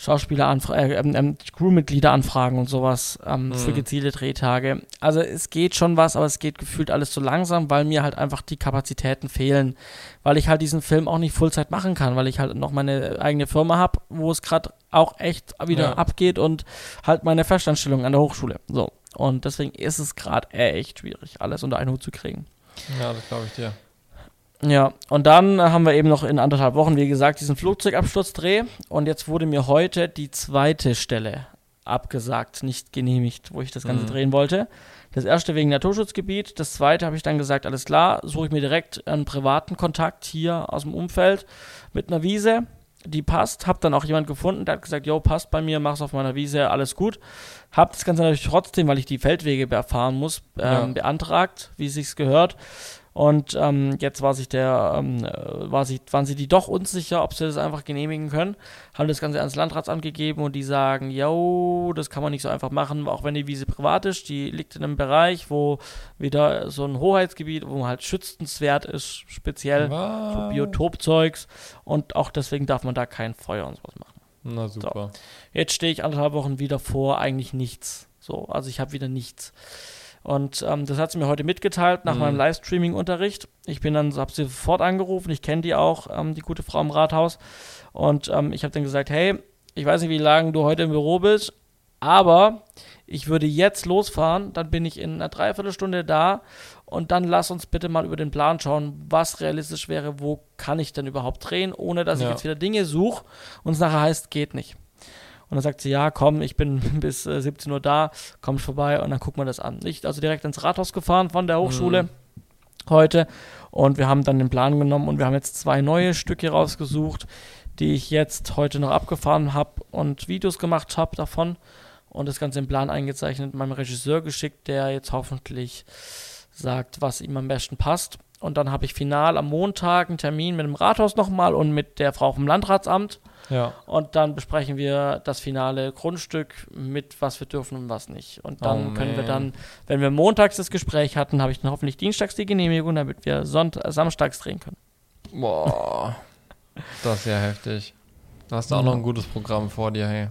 Schauspieler anfragen, äh, ähm, ähm, Crewmitglieder anfragen und sowas ähm, mhm. für gezielte Drehtage. Also es geht schon was, aber es geht gefühlt alles zu langsam, weil mir halt einfach die Kapazitäten fehlen, weil ich halt diesen Film auch nicht Fullzeit machen kann, weil ich halt noch meine eigene Firma habe, wo es gerade auch echt wieder ja. abgeht und halt meine Festanstellung an der Hochschule. So. Und deswegen ist es gerade echt schwierig, alles unter einen Hut zu kriegen. Ja, das glaube ich dir. Ja, und dann haben wir eben noch in anderthalb Wochen, wie gesagt, diesen Flugzeugabsturzdreh. Und jetzt wurde mir heute die zweite Stelle abgesagt, nicht genehmigt, wo ich das Ganze mhm. drehen wollte. Das erste wegen Naturschutzgebiet, das zweite habe ich dann gesagt, alles klar, suche ich mir direkt einen privaten Kontakt hier aus dem Umfeld mit einer Wiese, die passt. Hab dann auch jemand gefunden, der hat gesagt, yo, passt bei mir, mach's auf meiner Wiese, alles gut. Hab das Ganze natürlich trotzdem, weil ich die Feldwege erfahren muss, ähm, ja. beantragt, wie es sich gehört. Und ähm, jetzt war sich der, ähm, war sich, waren sie die doch unsicher, ob sie das einfach genehmigen können. Haben das Ganze ans Landratsamt gegeben und die sagen, yo, das kann man nicht so einfach machen, auch wenn die Wiese privat ist. Die liegt in einem Bereich, wo wieder so ein Hoheitsgebiet, wo man halt schützenswert ist, speziell wow. für Biotopzeugs. Und auch deswegen darf man da kein Feuer und sowas machen. Na super. So. Jetzt stehe ich anderthalb Wochen wieder vor, eigentlich nichts. So, also ich habe wieder nichts. Und ähm, das hat sie mir heute mitgeteilt nach mhm. meinem Livestreaming-Unterricht. Ich bin dann, habe sie sofort angerufen. Ich kenne die auch, ähm, die gute Frau im Rathaus. Und ähm, ich habe dann gesagt, hey, ich weiß nicht, wie lange du heute im Büro bist, aber ich würde jetzt losfahren, dann bin ich in einer Dreiviertelstunde da und dann lass uns bitte mal über den Plan schauen, was realistisch wäre, wo kann ich denn überhaupt drehen, ohne dass ja. ich jetzt wieder Dinge suche und es nachher heißt, geht nicht. Und dann sagt sie, ja, komm, ich bin bis äh, 17 Uhr da, kommt vorbei und dann gucken wir das an. Ich also direkt ins Rathaus gefahren von der Hochschule mhm. heute und wir haben dann den Plan genommen und wir haben jetzt zwei neue Stücke rausgesucht, die ich jetzt heute noch abgefahren habe und Videos gemacht habe davon und das Ganze im Plan eingezeichnet, meinem Regisseur geschickt, der jetzt hoffentlich sagt, was ihm am besten passt. Und dann habe ich final am Montag einen Termin mit dem Rathaus nochmal und mit der Frau vom Landratsamt. Ja. Und dann besprechen wir das finale Grundstück mit, was wir dürfen und was nicht. Und dann oh, können wir dann, wenn wir montags das Gespräch hatten, habe ich dann hoffentlich dienstags die Genehmigung, damit wir Sonnt samstags drehen können. Boah. das ist ja heftig. Du hast auch noch ein gutes Programm vor dir, hey.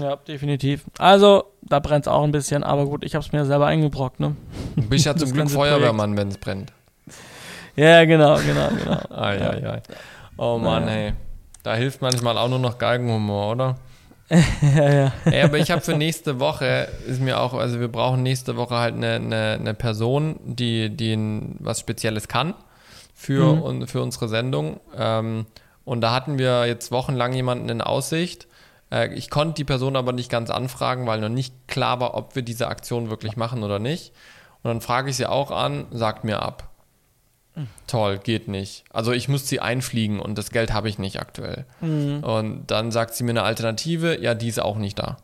Ja, definitiv. Also, da brennt es auch ein bisschen, aber gut, ich habe es mir selber eingebrockt, ne? Du bist ja zum Glück Feuerwehrmann, wenn es brennt. Ja, genau, genau, genau. ai, ai, ai. Oh Mann, ja. hey. Da hilft manchmal auch nur noch Galgenhumor, oder? ja, ja. Ey, aber ich habe für nächste Woche, ist mir auch, also wir brauchen nächste Woche halt eine, eine, eine Person, die, die was Spezielles kann für, mhm. und, für unsere Sendung. Ähm, und da hatten wir jetzt wochenlang jemanden in Aussicht. Äh, ich konnte die Person aber nicht ganz anfragen, weil noch nicht klar war, ob wir diese Aktion wirklich machen oder nicht. Und dann frage ich sie auch an, sagt mir ab. Toll, geht nicht. Also ich muss sie einfliegen und das Geld habe ich nicht aktuell. Mhm. Und dann sagt sie mir eine Alternative, ja, die ist auch nicht da.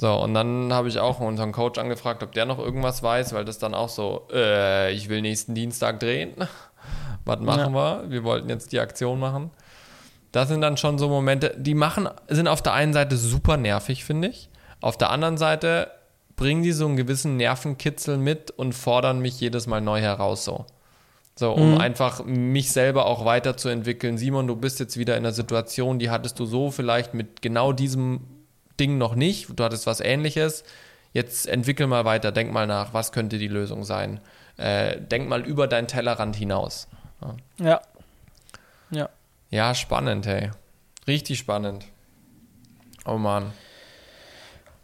So, und dann habe ich auch unseren Coach angefragt, ob der noch irgendwas weiß, weil das dann auch so, äh, ich will nächsten Dienstag drehen. Was machen ja. wir? Wir wollten jetzt die Aktion machen. Das sind dann schon so Momente, die machen, sind auf der einen Seite super nervig, finde ich. Auf der anderen Seite bringen die so einen gewissen Nervenkitzel mit und fordern mich jedes Mal neu heraus so. So, um mhm. einfach mich selber auch weiterzuentwickeln. Simon, du bist jetzt wieder in einer Situation, die hattest du so vielleicht mit genau diesem Ding noch nicht. Du hattest was ähnliches. Jetzt entwickel mal weiter, denk mal nach, was könnte die Lösung sein. Äh, denk mal über deinen Tellerrand hinaus. Ja. ja. Ja, ja spannend, hey. Richtig spannend. Oh Mann.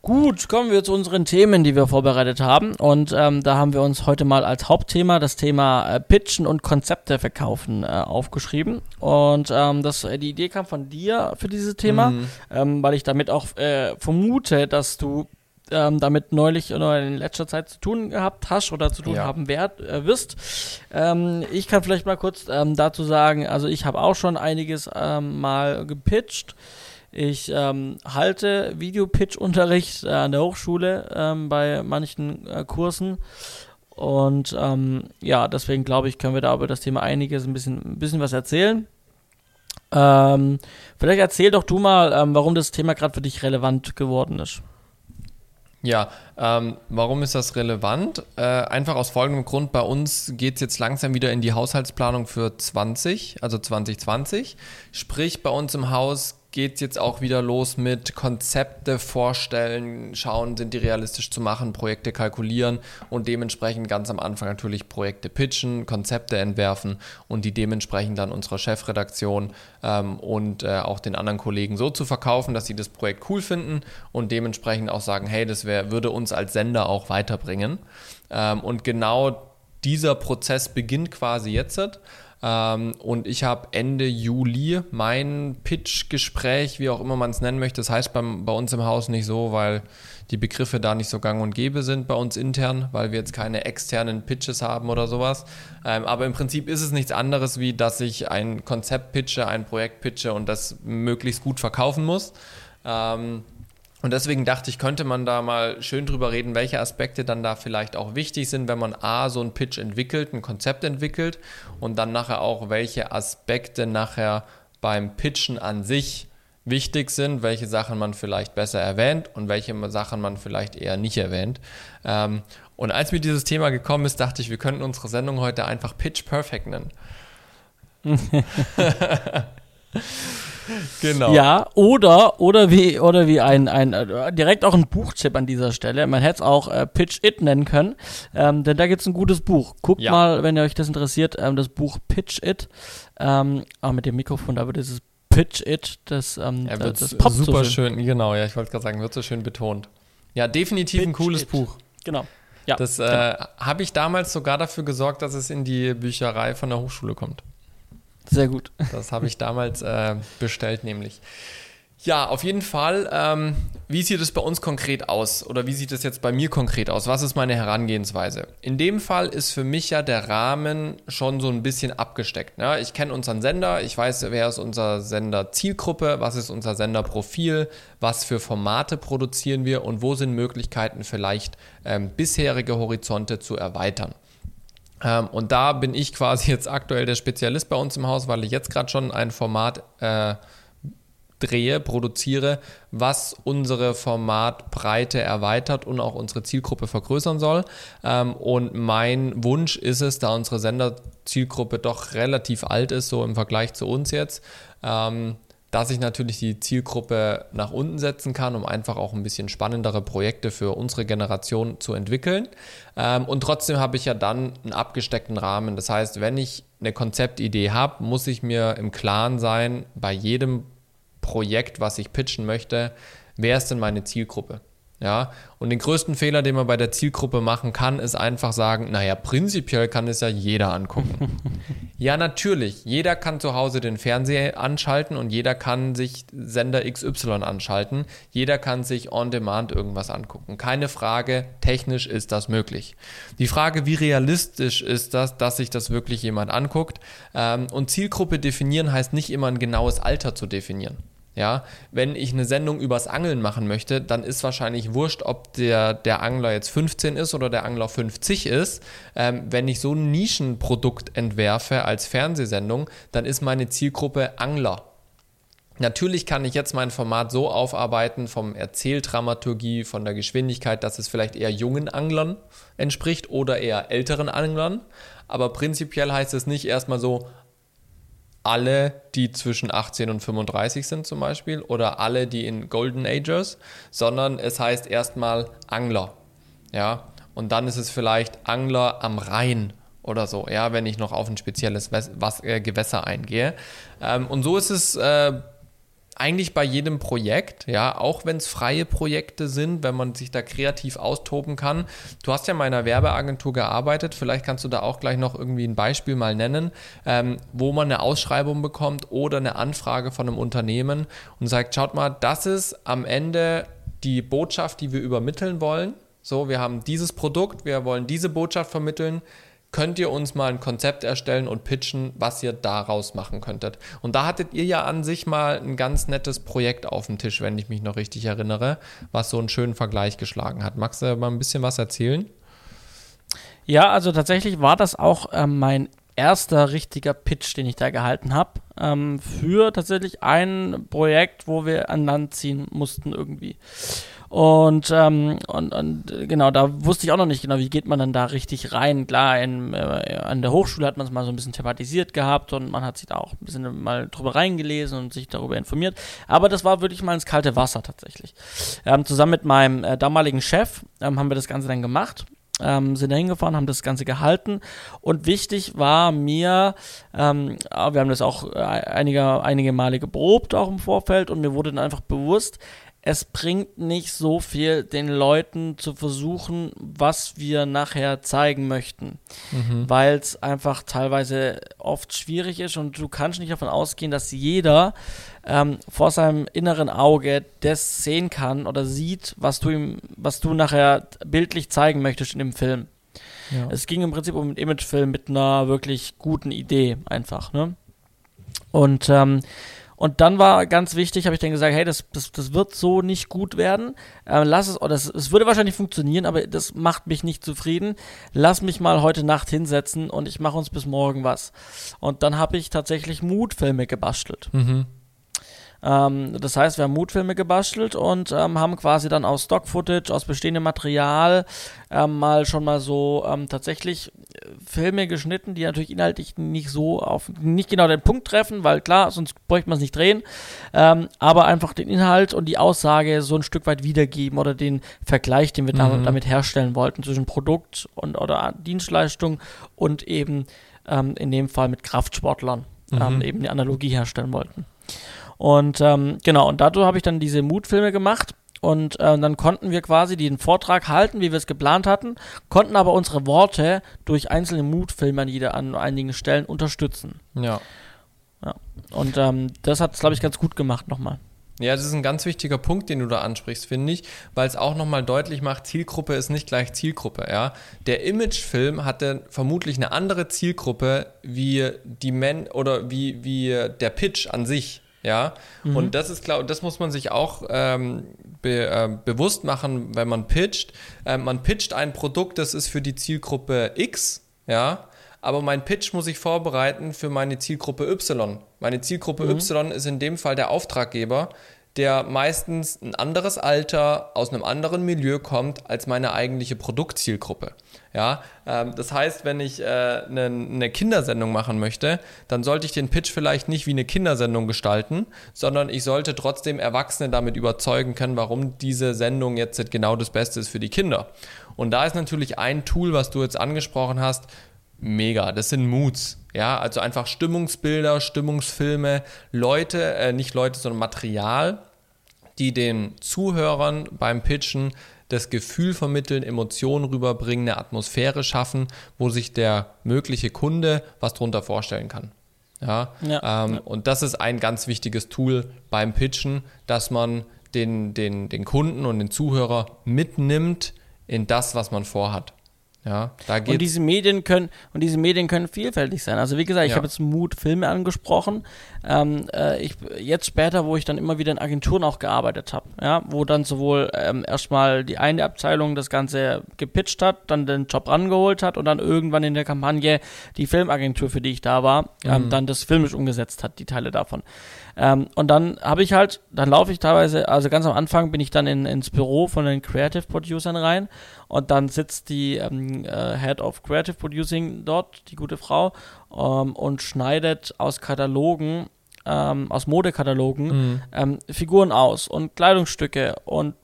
Gut, kommen wir zu unseren Themen, die wir vorbereitet haben. Und ähm, da haben wir uns heute mal als Hauptthema das Thema äh, Pitchen und Konzepte verkaufen äh, aufgeschrieben. Und ähm, das, äh, die Idee kam von dir für dieses Thema, mhm. ähm, weil ich damit auch äh, vermute, dass du ähm, damit neulich oder in letzter Zeit zu tun gehabt hast oder zu tun ja. haben werd, äh, wirst. Ähm, ich kann vielleicht mal kurz ähm, dazu sagen, also ich habe auch schon einiges ähm, mal gepitcht. Ich ähm, halte Videopitch-Unterricht äh, an der Hochschule ähm, bei manchen äh, Kursen. Und ähm, ja, deswegen glaube ich, können wir da über das Thema einiges ein bisschen, ein bisschen was erzählen. Ähm, vielleicht erzähl doch du mal, ähm, warum das Thema gerade für dich relevant geworden ist. Ja, ähm, warum ist das relevant? Äh, einfach aus folgendem Grund, bei uns geht es jetzt langsam wieder in die Haushaltsplanung für 20, also 2020. Sprich, bei uns im Haus geht es jetzt auch wieder los mit Konzepte vorstellen, schauen, sind die realistisch zu machen, Projekte kalkulieren und dementsprechend ganz am Anfang natürlich Projekte pitchen, Konzepte entwerfen und die dementsprechend dann unserer Chefredaktion ähm, und äh, auch den anderen Kollegen so zu verkaufen, dass sie das Projekt cool finden und dementsprechend auch sagen, hey, das wär, würde uns als Sender auch weiterbringen. Ähm, und genau dieser Prozess beginnt quasi jetzt. Ähm, und ich habe Ende Juli mein Pitch-Gespräch, wie auch immer man es nennen möchte. Das heißt beim, bei uns im Haus nicht so, weil die Begriffe da nicht so gang und gäbe sind bei uns intern, weil wir jetzt keine externen Pitches haben oder sowas. Ähm, aber im Prinzip ist es nichts anderes, wie dass ich ein Konzept pitche, ein Projekt pitche und das möglichst gut verkaufen muss. Ähm, und deswegen dachte ich, könnte man da mal schön drüber reden, welche Aspekte dann da vielleicht auch wichtig sind, wenn man A, so ein Pitch entwickelt, ein Konzept entwickelt und dann nachher auch, welche Aspekte nachher beim Pitchen an sich wichtig sind, welche Sachen man vielleicht besser erwähnt und welche Sachen man vielleicht eher nicht erwähnt. Ähm, und als mir dieses Thema gekommen ist, dachte ich, wir könnten unsere Sendung heute einfach Pitch Perfect nennen. Genau. Ja, oder, oder wie, oder wie ein, ein, äh, direkt auch ein Buchtipp an dieser Stelle. Man hätte es auch äh, Pitch It nennen können, ähm, denn da gibt es ein gutes Buch. Guckt ja. mal, wenn ihr euch das interessiert, ähm, das Buch Pitch It. Ähm, aber mit dem Mikrofon, da wird dieses Pitch It, das, ähm, ja, das, das poppt super so schön. schön. Genau, ja, ich wollte gerade sagen, wird so schön betont. Ja, definitiv Pitch ein cooles it. Buch. Genau. Ja, das äh, genau. habe ich damals sogar dafür gesorgt, dass es in die Bücherei von der Hochschule kommt. Sehr gut. Das habe ich damals äh, bestellt, nämlich. Ja, auf jeden Fall. Ähm, wie sieht es bei uns konkret aus? Oder wie sieht es jetzt bei mir konkret aus? Was ist meine Herangehensweise? In dem Fall ist für mich ja der Rahmen schon so ein bisschen abgesteckt. Ne? ich kenne unseren Sender, ich weiß, wer ist unser Sender Zielgruppe, was ist unser Senderprofil, was für Formate produzieren wir und wo sind Möglichkeiten vielleicht ähm, bisherige Horizonte zu erweitern. Ähm, und da bin ich quasi jetzt aktuell der Spezialist bei uns im Haus, weil ich jetzt gerade schon ein Format äh, drehe, produziere, was unsere Formatbreite erweitert und auch unsere Zielgruppe vergrößern soll. Ähm, und mein Wunsch ist es, da unsere Senderzielgruppe doch relativ alt ist, so im Vergleich zu uns jetzt, ähm, dass ich natürlich die Zielgruppe nach unten setzen kann, um einfach auch ein bisschen spannendere Projekte für unsere Generation zu entwickeln. Ähm, und trotzdem habe ich ja dann einen abgesteckten Rahmen. Das heißt, wenn ich eine Konzeptidee habe, muss ich mir im Klaren sein, bei jedem Projekt, was ich pitchen möchte, wer ist denn meine Zielgruppe? Ja, und den größten Fehler, den man bei der Zielgruppe machen kann, ist einfach sagen, naja, prinzipiell kann es ja jeder angucken. ja, natürlich, jeder kann zu Hause den Fernseher anschalten und jeder kann sich Sender XY anschalten. Jeder kann sich on demand irgendwas angucken. Keine Frage, technisch ist das möglich. Die Frage, wie realistisch ist das, dass sich das wirklich jemand anguckt? Ähm, und Zielgruppe definieren heißt nicht immer ein genaues Alter zu definieren. Ja, wenn ich eine Sendung übers Angeln machen möchte, dann ist wahrscheinlich wurscht, ob der, der Angler jetzt 15 ist oder der Angler 50 ist. Ähm, wenn ich so ein Nischenprodukt entwerfe als Fernsehsendung, dann ist meine Zielgruppe Angler. Natürlich kann ich jetzt mein Format so aufarbeiten vom Erzähldramaturgie, von der Geschwindigkeit, dass es vielleicht eher jungen Anglern entspricht oder eher älteren Anglern. Aber prinzipiell heißt es nicht erstmal so, alle, die zwischen 18 und 35 sind zum Beispiel oder alle, die in Golden Ages, sondern es heißt erstmal Angler. Ja, und dann ist es vielleicht Angler am Rhein oder so, ja, wenn ich noch auf ein spezielles äh, Gewässer eingehe. Ähm, und so ist es äh, eigentlich bei jedem Projekt, ja, auch wenn es freie Projekte sind, wenn man sich da kreativ austoben kann. Du hast ja in meiner Werbeagentur gearbeitet, vielleicht kannst du da auch gleich noch irgendwie ein Beispiel mal nennen, ähm, wo man eine Ausschreibung bekommt oder eine Anfrage von einem Unternehmen und sagt, schaut mal, das ist am Ende die Botschaft, die wir übermitteln wollen. So, wir haben dieses Produkt, wir wollen diese Botschaft vermitteln könnt ihr uns mal ein Konzept erstellen und pitchen, was ihr daraus machen könntet. Und da hattet ihr ja an sich mal ein ganz nettes Projekt auf dem Tisch, wenn ich mich noch richtig erinnere, was so einen schönen Vergleich geschlagen hat. Magst du mal ein bisschen was erzählen? Ja, also tatsächlich war das auch äh, mein erster richtiger Pitch, den ich da gehalten habe, ähm, für tatsächlich ein Projekt, wo wir an Land ziehen mussten irgendwie. Und, ähm, und, und genau, da wusste ich auch noch nicht genau, wie geht man dann da richtig rein. Klar, in, äh, an der Hochschule hat man es mal so ein bisschen thematisiert gehabt und man hat sich da auch ein bisschen mal drüber reingelesen und sich darüber informiert. Aber das war wirklich mal ins kalte Wasser tatsächlich. Ähm, zusammen mit meinem äh, damaligen Chef ähm, haben wir das Ganze dann gemacht. Ähm, sind da hingefahren, haben das Ganze gehalten und wichtig war mir, ähm, wir haben das auch äh, einige, einige Male geprobt, auch im Vorfeld und mir wurde dann einfach bewusst, es bringt nicht so viel, den Leuten zu versuchen, was wir nachher zeigen möchten, mhm. weil es einfach teilweise oft schwierig ist und du kannst nicht davon ausgehen, dass jeder ähm, vor seinem inneren Auge das sehen kann oder sieht, was du ihm, was du nachher bildlich zeigen möchtest in dem Film. Ja. Es ging im Prinzip um einen Imagefilm mit einer wirklich guten Idee einfach, ne? Und ähm, und dann war ganz wichtig, habe ich dann gesagt, hey, das, das, das wird so nicht gut werden. Äh, lass es, oder es, es würde wahrscheinlich funktionieren, aber das macht mich nicht zufrieden. Lass mich mal heute Nacht hinsetzen und ich mache uns bis morgen was. Und dann habe ich tatsächlich Mutfilme gebastelt. Mhm. Ähm, das heißt, wir haben Mutfilme gebastelt und ähm, haben quasi dann aus Stock-Footage, aus bestehendem Material ähm, mal schon mal so ähm, tatsächlich äh, Filme geschnitten, die natürlich inhaltlich nicht so auf, nicht genau den Punkt treffen, weil klar, sonst bräuchte man es nicht drehen, ähm, aber einfach den Inhalt und die Aussage so ein Stück weit wiedergeben oder den Vergleich, den wir mhm. damit, herstellen wollten zwischen Produkt und oder Dienstleistung und eben ähm, in dem Fall mit Kraftsportlern mhm. eben eine Analogie herstellen wollten. Und ähm, genau, und dadurch habe ich dann diese Mutfilme gemacht. Und äh, dann konnten wir quasi den Vortrag halten, wie wir es geplant hatten, konnten aber unsere Worte durch einzelne Mutfilme an, jeder, an einigen Stellen unterstützen. Ja. ja. Und ähm, das hat es, glaube ich, ganz gut gemacht nochmal. Ja, das ist ein ganz wichtiger Punkt, den du da ansprichst, finde ich, weil es auch nochmal deutlich macht, Zielgruppe ist nicht gleich Zielgruppe. Ja? Der Imagefilm hatte vermutlich eine andere Zielgruppe wie die Men oder wie, wie der Pitch an sich. Ja, mhm. und das ist klar, das muss man sich auch ähm, be, äh, bewusst machen, wenn man pitcht. Äh, man pitcht ein Produkt, das ist für die Zielgruppe X, ja, aber mein Pitch muss ich vorbereiten für meine Zielgruppe Y. Meine Zielgruppe mhm. Y ist in dem Fall der Auftraggeber, der meistens ein anderes Alter, aus einem anderen Milieu kommt als meine eigentliche Produktzielgruppe. Ja, ähm, das heißt, wenn ich äh, eine, eine Kindersendung machen möchte, dann sollte ich den Pitch vielleicht nicht wie eine Kindersendung gestalten, sondern ich sollte trotzdem Erwachsene damit überzeugen können, warum diese Sendung jetzt genau das Beste ist für die Kinder. Und da ist natürlich ein Tool, was du jetzt angesprochen hast, mega. Das sind Moods. Ja, also einfach Stimmungsbilder, Stimmungsfilme, Leute, äh, nicht Leute, sondern Material, die den Zuhörern beim Pitchen das Gefühl vermitteln, Emotionen rüberbringen, eine Atmosphäre schaffen, wo sich der mögliche Kunde was drunter vorstellen kann. Ja, ja, ähm, ja. und das ist ein ganz wichtiges Tool beim Pitchen, dass man den, den, den Kunden und den Zuhörer mitnimmt in das, was man vorhat. Ja, da geht und diese Medien können und diese Medien können vielfältig sein. Also wie gesagt, ich ja. habe jetzt Mut Filme angesprochen. Ähm, äh, ich, jetzt später, wo ich dann immer wieder in Agenturen auch gearbeitet habe, ja, wo dann sowohl ähm, erstmal die eine Abteilung das Ganze gepitcht hat, dann den Job rangeholt hat und dann irgendwann in der Kampagne die Filmagentur, für die ich da war, ähm, mhm. dann das filmisch umgesetzt hat, die Teile davon. Ähm, und dann habe ich halt, dann laufe ich teilweise, also ganz am Anfang bin ich dann in, ins Büro von den Creative Producern rein und dann sitzt die ähm, äh, Head of Creative Producing dort, die gute Frau, ähm, und schneidet aus Katalogen, ähm, aus Modekatalogen, mhm. Ähm, Figuren aus und Kleidungsstücke und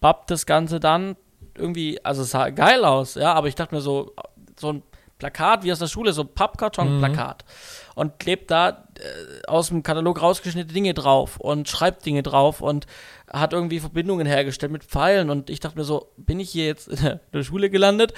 pappt das Ganze dann irgendwie, also es sah geil aus, ja, aber ich dachte mir so, so ein Plakat wie aus der Schule, so Pappkarton-Plakat. Mhm. Und klebt da äh, aus dem Katalog rausgeschnittene Dinge drauf und schreibt Dinge drauf und hat irgendwie Verbindungen hergestellt mit Pfeilen. Und ich dachte mir so, bin ich hier jetzt in der Schule gelandet,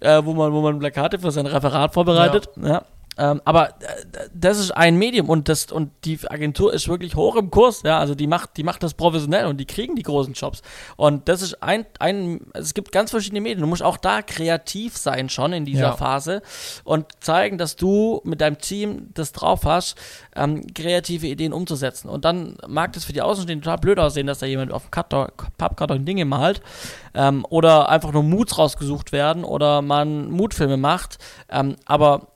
äh, wo, man, wo man Plakate für sein Referat vorbereitet? Ja. ja. Ähm, aber äh, das ist ein Medium und das und die Agentur ist wirklich hoch im Kurs, ja, also die macht, die macht das professionell und die kriegen die großen Jobs. Und das ist ein, ein es gibt ganz verschiedene Medien. Du musst auch da kreativ sein schon in dieser ja. Phase und zeigen, dass du mit deinem Team das drauf hast, ähm, kreative Ideen umzusetzen. Und dann mag das für die Außenstehenden total blöd aussehen, dass da jemand auf dem Pappkarton Dinge malt ähm, oder einfach nur Moods rausgesucht werden oder man Mutfilme macht. Ähm, aber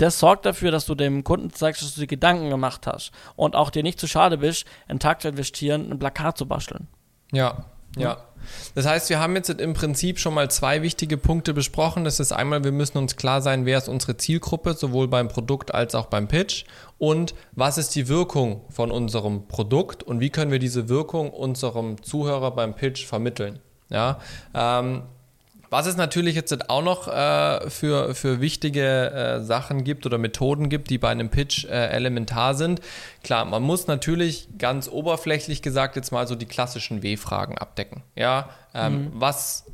das sorgt dafür, dass du dem Kunden zeigst, dass du dir Gedanken gemacht hast und auch dir nicht zu schade bist, einen Tag zu investieren, ein Plakat zu basteln. Ja, ja. Das heißt, wir haben jetzt im Prinzip schon mal zwei wichtige Punkte besprochen. Das ist einmal, wir müssen uns klar sein, wer ist unsere Zielgruppe, sowohl beim Produkt als auch beim Pitch. Und was ist die Wirkung von unserem Produkt und wie können wir diese Wirkung unserem Zuhörer beim Pitch vermitteln. Ja, ähm, was es natürlich jetzt auch noch äh, für, für wichtige äh, Sachen gibt oder Methoden gibt, die bei einem Pitch äh, elementar sind. Klar, man muss natürlich ganz oberflächlich gesagt jetzt mal so die klassischen W-Fragen abdecken. Ja, ähm, mhm. was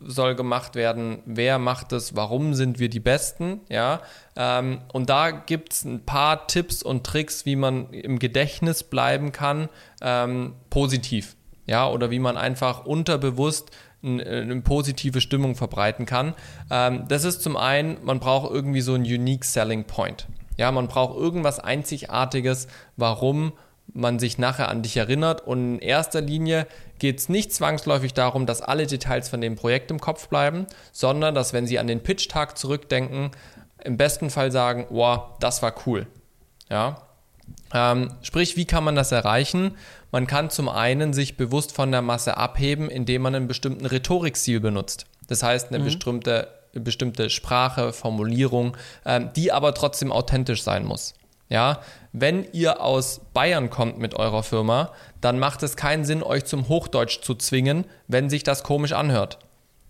soll gemacht werden? Wer macht es? Warum sind wir die Besten? Ja, ähm, und da gibt es ein paar Tipps und Tricks, wie man im Gedächtnis bleiben kann, ähm, positiv. Ja, oder wie man einfach unterbewusst eine positive Stimmung verbreiten kann. Ähm, das ist zum einen, man braucht irgendwie so einen Unique Selling Point. Ja, man braucht irgendwas Einzigartiges, warum man sich nachher an dich erinnert. Und in erster Linie geht es nicht zwangsläufig darum, dass alle Details von dem Projekt im Kopf bleiben, sondern dass, wenn Sie an den Pitch-Tag zurückdenken, im besten Fall sagen, wow, das war cool. Ja. Ähm, sprich, wie kann man das erreichen? Man kann zum einen sich bewusst von der Masse abheben, indem man einen bestimmten Rhetorikstil benutzt. Das heißt, eine mhm. bestimmte, bestimmte Sprache, Formulierung, ähm, die aber trotzdem authentisch sein muss. Ja, wenn ihr aus Bayern kommt mit eurer Firma, dann macht es keinen Sinn, euch zum Hochdeutsch zu zwingen, wenn sich das komisch anhört.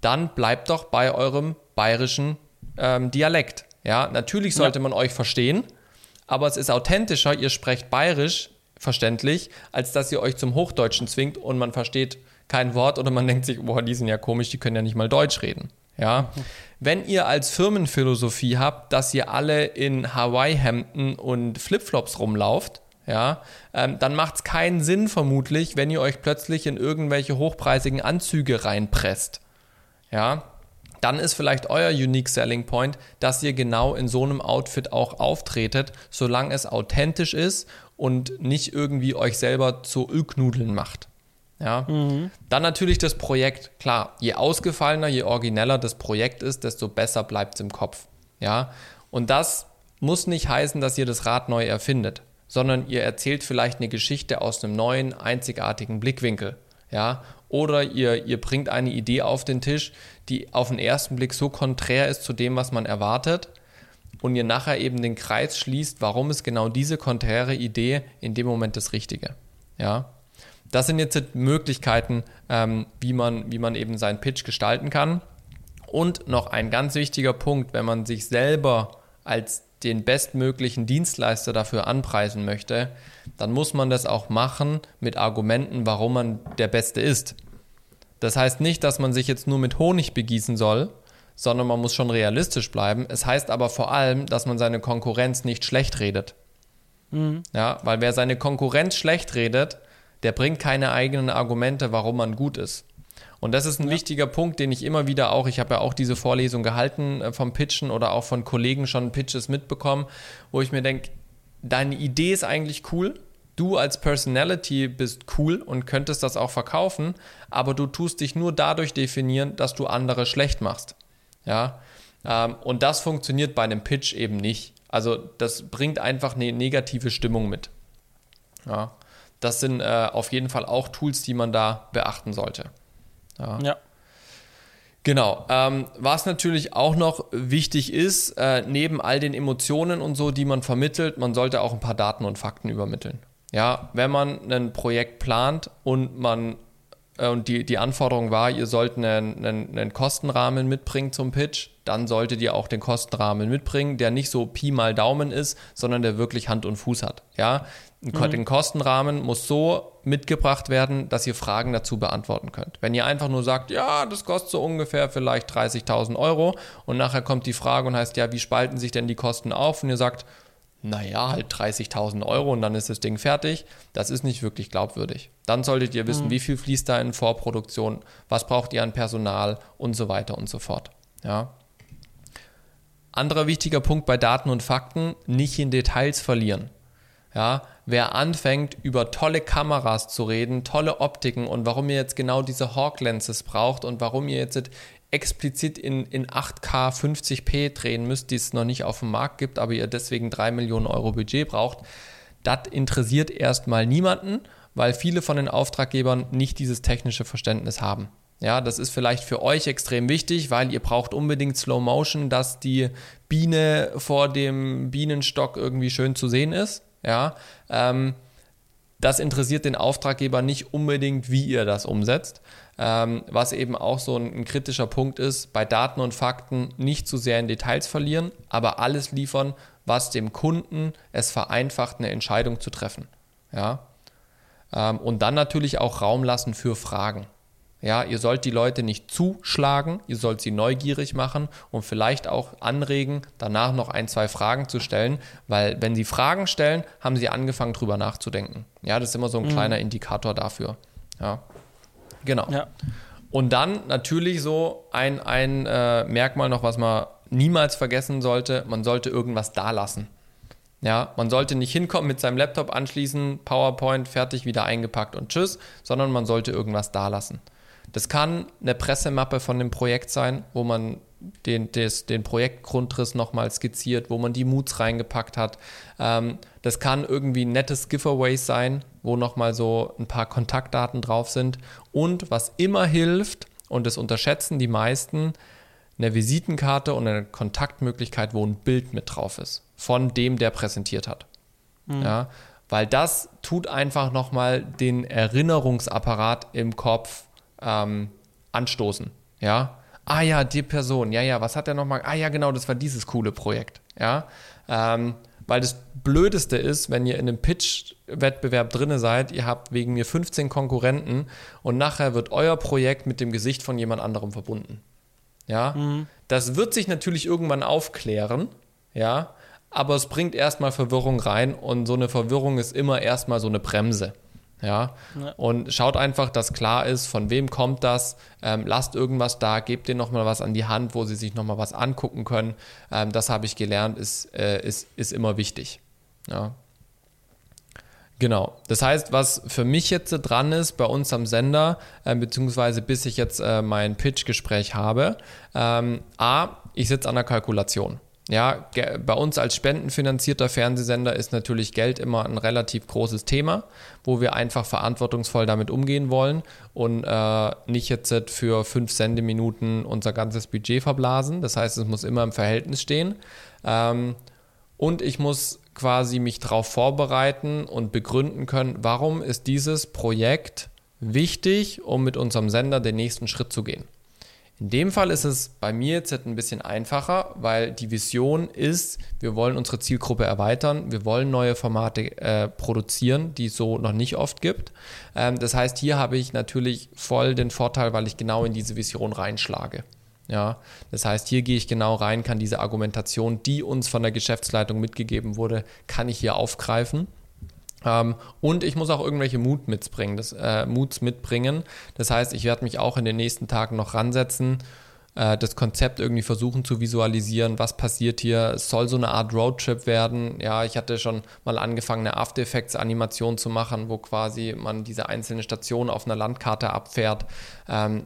Dann bleibt doch bei eurem bayerischen ähm, Dialekt. Ja, natürlich sollte ja. man euch verstehen, aber es ist authentischer, ihr sprecht bayerisch verständlich, als dass ihr euch zum Hochdeutschen zwingt und man versteht kein Wort oder man denkt sich, boah, die sind ja komisch, die können ja nicht mal Deutsch reden. Ja, wenn ihr als Firmenphilosophie habt, dass ihr alle in Hawaii-Hemden und Flipflops rumlauft, ja, ähm, dann macht es keinen Sinn vermutlich, wenn ihr euch plötzlich in irgendwelche hochpreisigen Anzüge reinpresst. Ja, dann ist vielleicht euer Unique Selling Point, dass ihr genau in so einem Outfit auch auftretet, solange es authentisch ist und nicht irgendwie euch selber zu Ölknudeln macht. Ja. Mhm. Dann natürlich das Projekt. Klar, je ausgefallener, je origineller das Projekt ist, desto besser bleibt es im Kopf. Ja. Und das muss nicht heißen, dass ihr das Rad neu erfindet, sondern ihr erzählt vielleicht eine Geschichte aus einem neuen, einzigartigen Blickwinkel. Ja. Oder ihr, ihr bringt eine Idee auf den Tisch, die auf den ersten Blick so konträr ist zu dem, was man erwartet. Und ihr nachher eben den Kreis schließt, warum ist genau diese konträre Idee in dem Moment das Richtige. Ja. Das sind jetzt Möglichkeiten, ähm, wie, man, wie man eben seinen Pitch gestalten kann. Und noch ein ganz wichtiger Punkt, wenn man sich selber als den bestmöglichen Dienstleister dafür anpreisen möchte, dann muss man das auch machen mit Argumenten, warum man der Beste ist. Das heißt nicht, dass man sich jetzt nur mit Honig begießen soll, sondern man muss schon realistisch bleiben. Es heißt aber vor allem, dass man seine Konkurrenz nicht schlecht redet. Mhm. Ja, weil wer seine Konkurrenz schlecht redet, der bringt keine eigenen Argumente, warum man gut ist. Und das ist ein ja. wichtiger Punkt, den ich immer wieder auch, ich habe ja auch diese Vorlesung gehalten äh, vom Pitchen oder auch von Kollegen schon Pitches mitbekommen, wo ich mir denke, deine Idee ist eigentlich cool, du als Personality bist cool und könntest das auch verkaufen, aber du tust dich nur dadurch definieren, dass du andere schlecht machst. Ja, ähm, und das funktioniert bei einem Pitch eben nicht. Also das bringt einfach eine negative Stimmung mit. Ja. Das sind äh, auf jeden Fall auch Tools, die man da beachten sollte. Ja. ja. Genau. Ähm, was natürlich auch noch wichtig ist, äh, neben all den Emotionen und so, die man vermittelt, man sollte auch ein paar Daten und Fakten übermitteln. Ja, wenn man ein Projekt plant und man äh, und die, die Anforderung war, ihr sollt einen, einen, einen, Kostenrahmen mitbringen zum Pitch, dann solltet ihr auch den Kostenrahmen mitbringen, der nicht so Pi mal Daumen ist, sondern der wirklich Hand und Fuß hat. Ja, mhm. den Kostenrahmen muss so mitgebracht werden, dass ihr Fragen dazu beantworten könnt. Wenn ihr einfach nur sagt, ja, das kostet so ungefähr vielleicht 30.000 Euro und nachher kommt die Frage und heißt, ja, wie spalten sich denn die Kosten auf? Und ihr sagt, naja, halt 30.000 Euro und dann ist das Ding fertig. Das ist nicht wirklich glaubwürdig. Dann solltet ihr wissen, mhm. wie viel fließt da in Vorproduktion, was braucht ihr an Personal und so weiter und so fort. Ja. Anderer wichtiger Punkt bei Daten und Fakten, nicht in Details verlieren. Ja, wer anfängt, über tolle Kameras zu reden, tolle Optiken und warum ihr jetzt genau diese Hawk Lenses braucht und warum ihr jetzt explizit in, in 8K 50p drehen müsst, die es noch nicht auf dem Markt gibt, aber ihr deswegen 3 Millionen Euro Budget braucht, das interessiert erstmal niemanden, weil viele von den Auftraggebern nicht dieses technische Verständnis haben. Ja, das ist vielleicht für euch extrem wichtig, weil ihr braucht unbedingt Slow Motion, dass die Biene vor dem Bienenstock irgendwie schön zu sehen ist. Ja, ähm, das interessiert den Auftraggeber nicht unbedingt, wie ihr das umsetzt. Ähm, was eben auch so ein, ein, kritischer Punkt ist, bei Daten und Fakten nicht zu sehr in Details verlieren, aber alles liefern, was dem Kunden es vereinfacht, eine Entscheidung zu treffen. Ja? Ähm, und dann natürlich auch Raum lassen für Fragen. Ja, ihr sollt die Leute nicht zuschlagen, ihr sollt sie neugierig machen und vielleicht auch anregen, danach noch ein, zwei Fragen zu stellen, weil wenn sie Fragen stellen, haben sie angefangen drüber nachzudenken. Ja, das ist immer so ein mhm. kleiner Indikator dafür. Ja, genau. Ja. Und dann natürlich so ein, ein äh, Merkmal noch, was man niemals vergessen sollte, man sollte irgendwas da lassen. Ja, man sollte nicht hinkommen, mit seinem Laptop anschließen, PowerPoint fertig, wieder eingepackt und tschüss, sondern man sollte irgendwas da lassen. Das kann eine Pressemappe von dem Projekt sein, wo man den, des, den Projektgrundriss nochmal skizziert, wo man die Moods reingepackt hat. Ähm, das kann irgendwie ein nettes Giveaway sein, wo nochmal so ein paar Kontaktdaten drauf sind. Und was immer hilft, und das unterschätzen die meisten, eine Visitenkarte und eine Kontaktmöglichkeit, wo ein Bild mit drauf ist, von dem, der präsentiert hat. Mhm. Ja, weil das tut einfach nochmal den Erinnerungsapparat im Kopf ähm, anstoßen. Ja. Ah ja, die Person, ja, ja, was hat er nochmal? Ah ja, genau, das war dieses coole Projekt. Ja. Ähm, weil das Blödeste ist, wenn ihr in einem Pitch-Wettbewerb drinne seid, ihr habt wegen mir 15 Konkurrenten und nachher wird euer Projekt mit dem Gesicht von jemand anderem verbunden. Ja. Mhm. Das wird sich natürlich irgendwann aufklären. Ja. aber es bringt erstmal Verwirrung rein und so eine Verwirrung ist immer erstmal so eine Bremse. Ja? ja? Und schaut einfach, dass klar ist, von wem kommt das. Ähm, lasst irgendwas da, gebt denen nochmal was an die Hand, wo sie sich nochmal was angucken können. Ähm, das habe ich gelernt, ist, äh, ist, ist immer wichtig. Ja. Genau. Das heißt, was für mich jetzt dran ist bei uns am Sender, äh, beziehungsweise bis ich jetzt äh, mein Pitch-Gespräch habe, ähm, A, ich sitze an der Kalkulation. Ja, bei uns als spendenfinanzierter Fernsehsender ist natürlich Geld immer ein relativ großes Thema, wo wir einfach verantwortungsvoll damit umgehen wollen und äh, nicht jetzt für fünf Sendeminuten unser ganzes Budget verblasen. Das heißt, es muss immer im Verhältnis stehen. Ähm, und ich muss quasi mich darauf vorbereiten und begründen können, warum ist dieses Projekt wichtig, um mit unserem Sender den nächsten Schritt zu gehen. In dem Fall ist es bei mir jetzt ein bisschen einfacher, weil die Vision ist, wir wollen unsere Zielgruppe erweitern, wir wollen neue Formate äh, produzieren, die es so noch nicht oft gibt. Ähm, das heißt, hier habe ich natürlich voll den Vorteil, weil ich genau in diese Vision reinschlage. Ja, das heißt, hier gehe ich genau rein, kann diese Argumentation, die uns von der Geschäftsleitung mitgegeben wurde, kann ich hier aufgreifen. Ähm, und ich muss auch irgendwelche Mut mitbringen, das, äh, Muts mitbringen. Das heißt, ich werde mich auch in den nächsten Tagen noch ransetzen, äh, das Konzept irgendwie versuchen zu visualisieren, was passiert hier. Es soll so eine Art Roadtrip werden. Ja, ich hatte schon mal angefangen, eine After Effects Animation zu machen, wo quasi man diese einzelnen Stationen auf einer Landkarte abfährt. Ähm,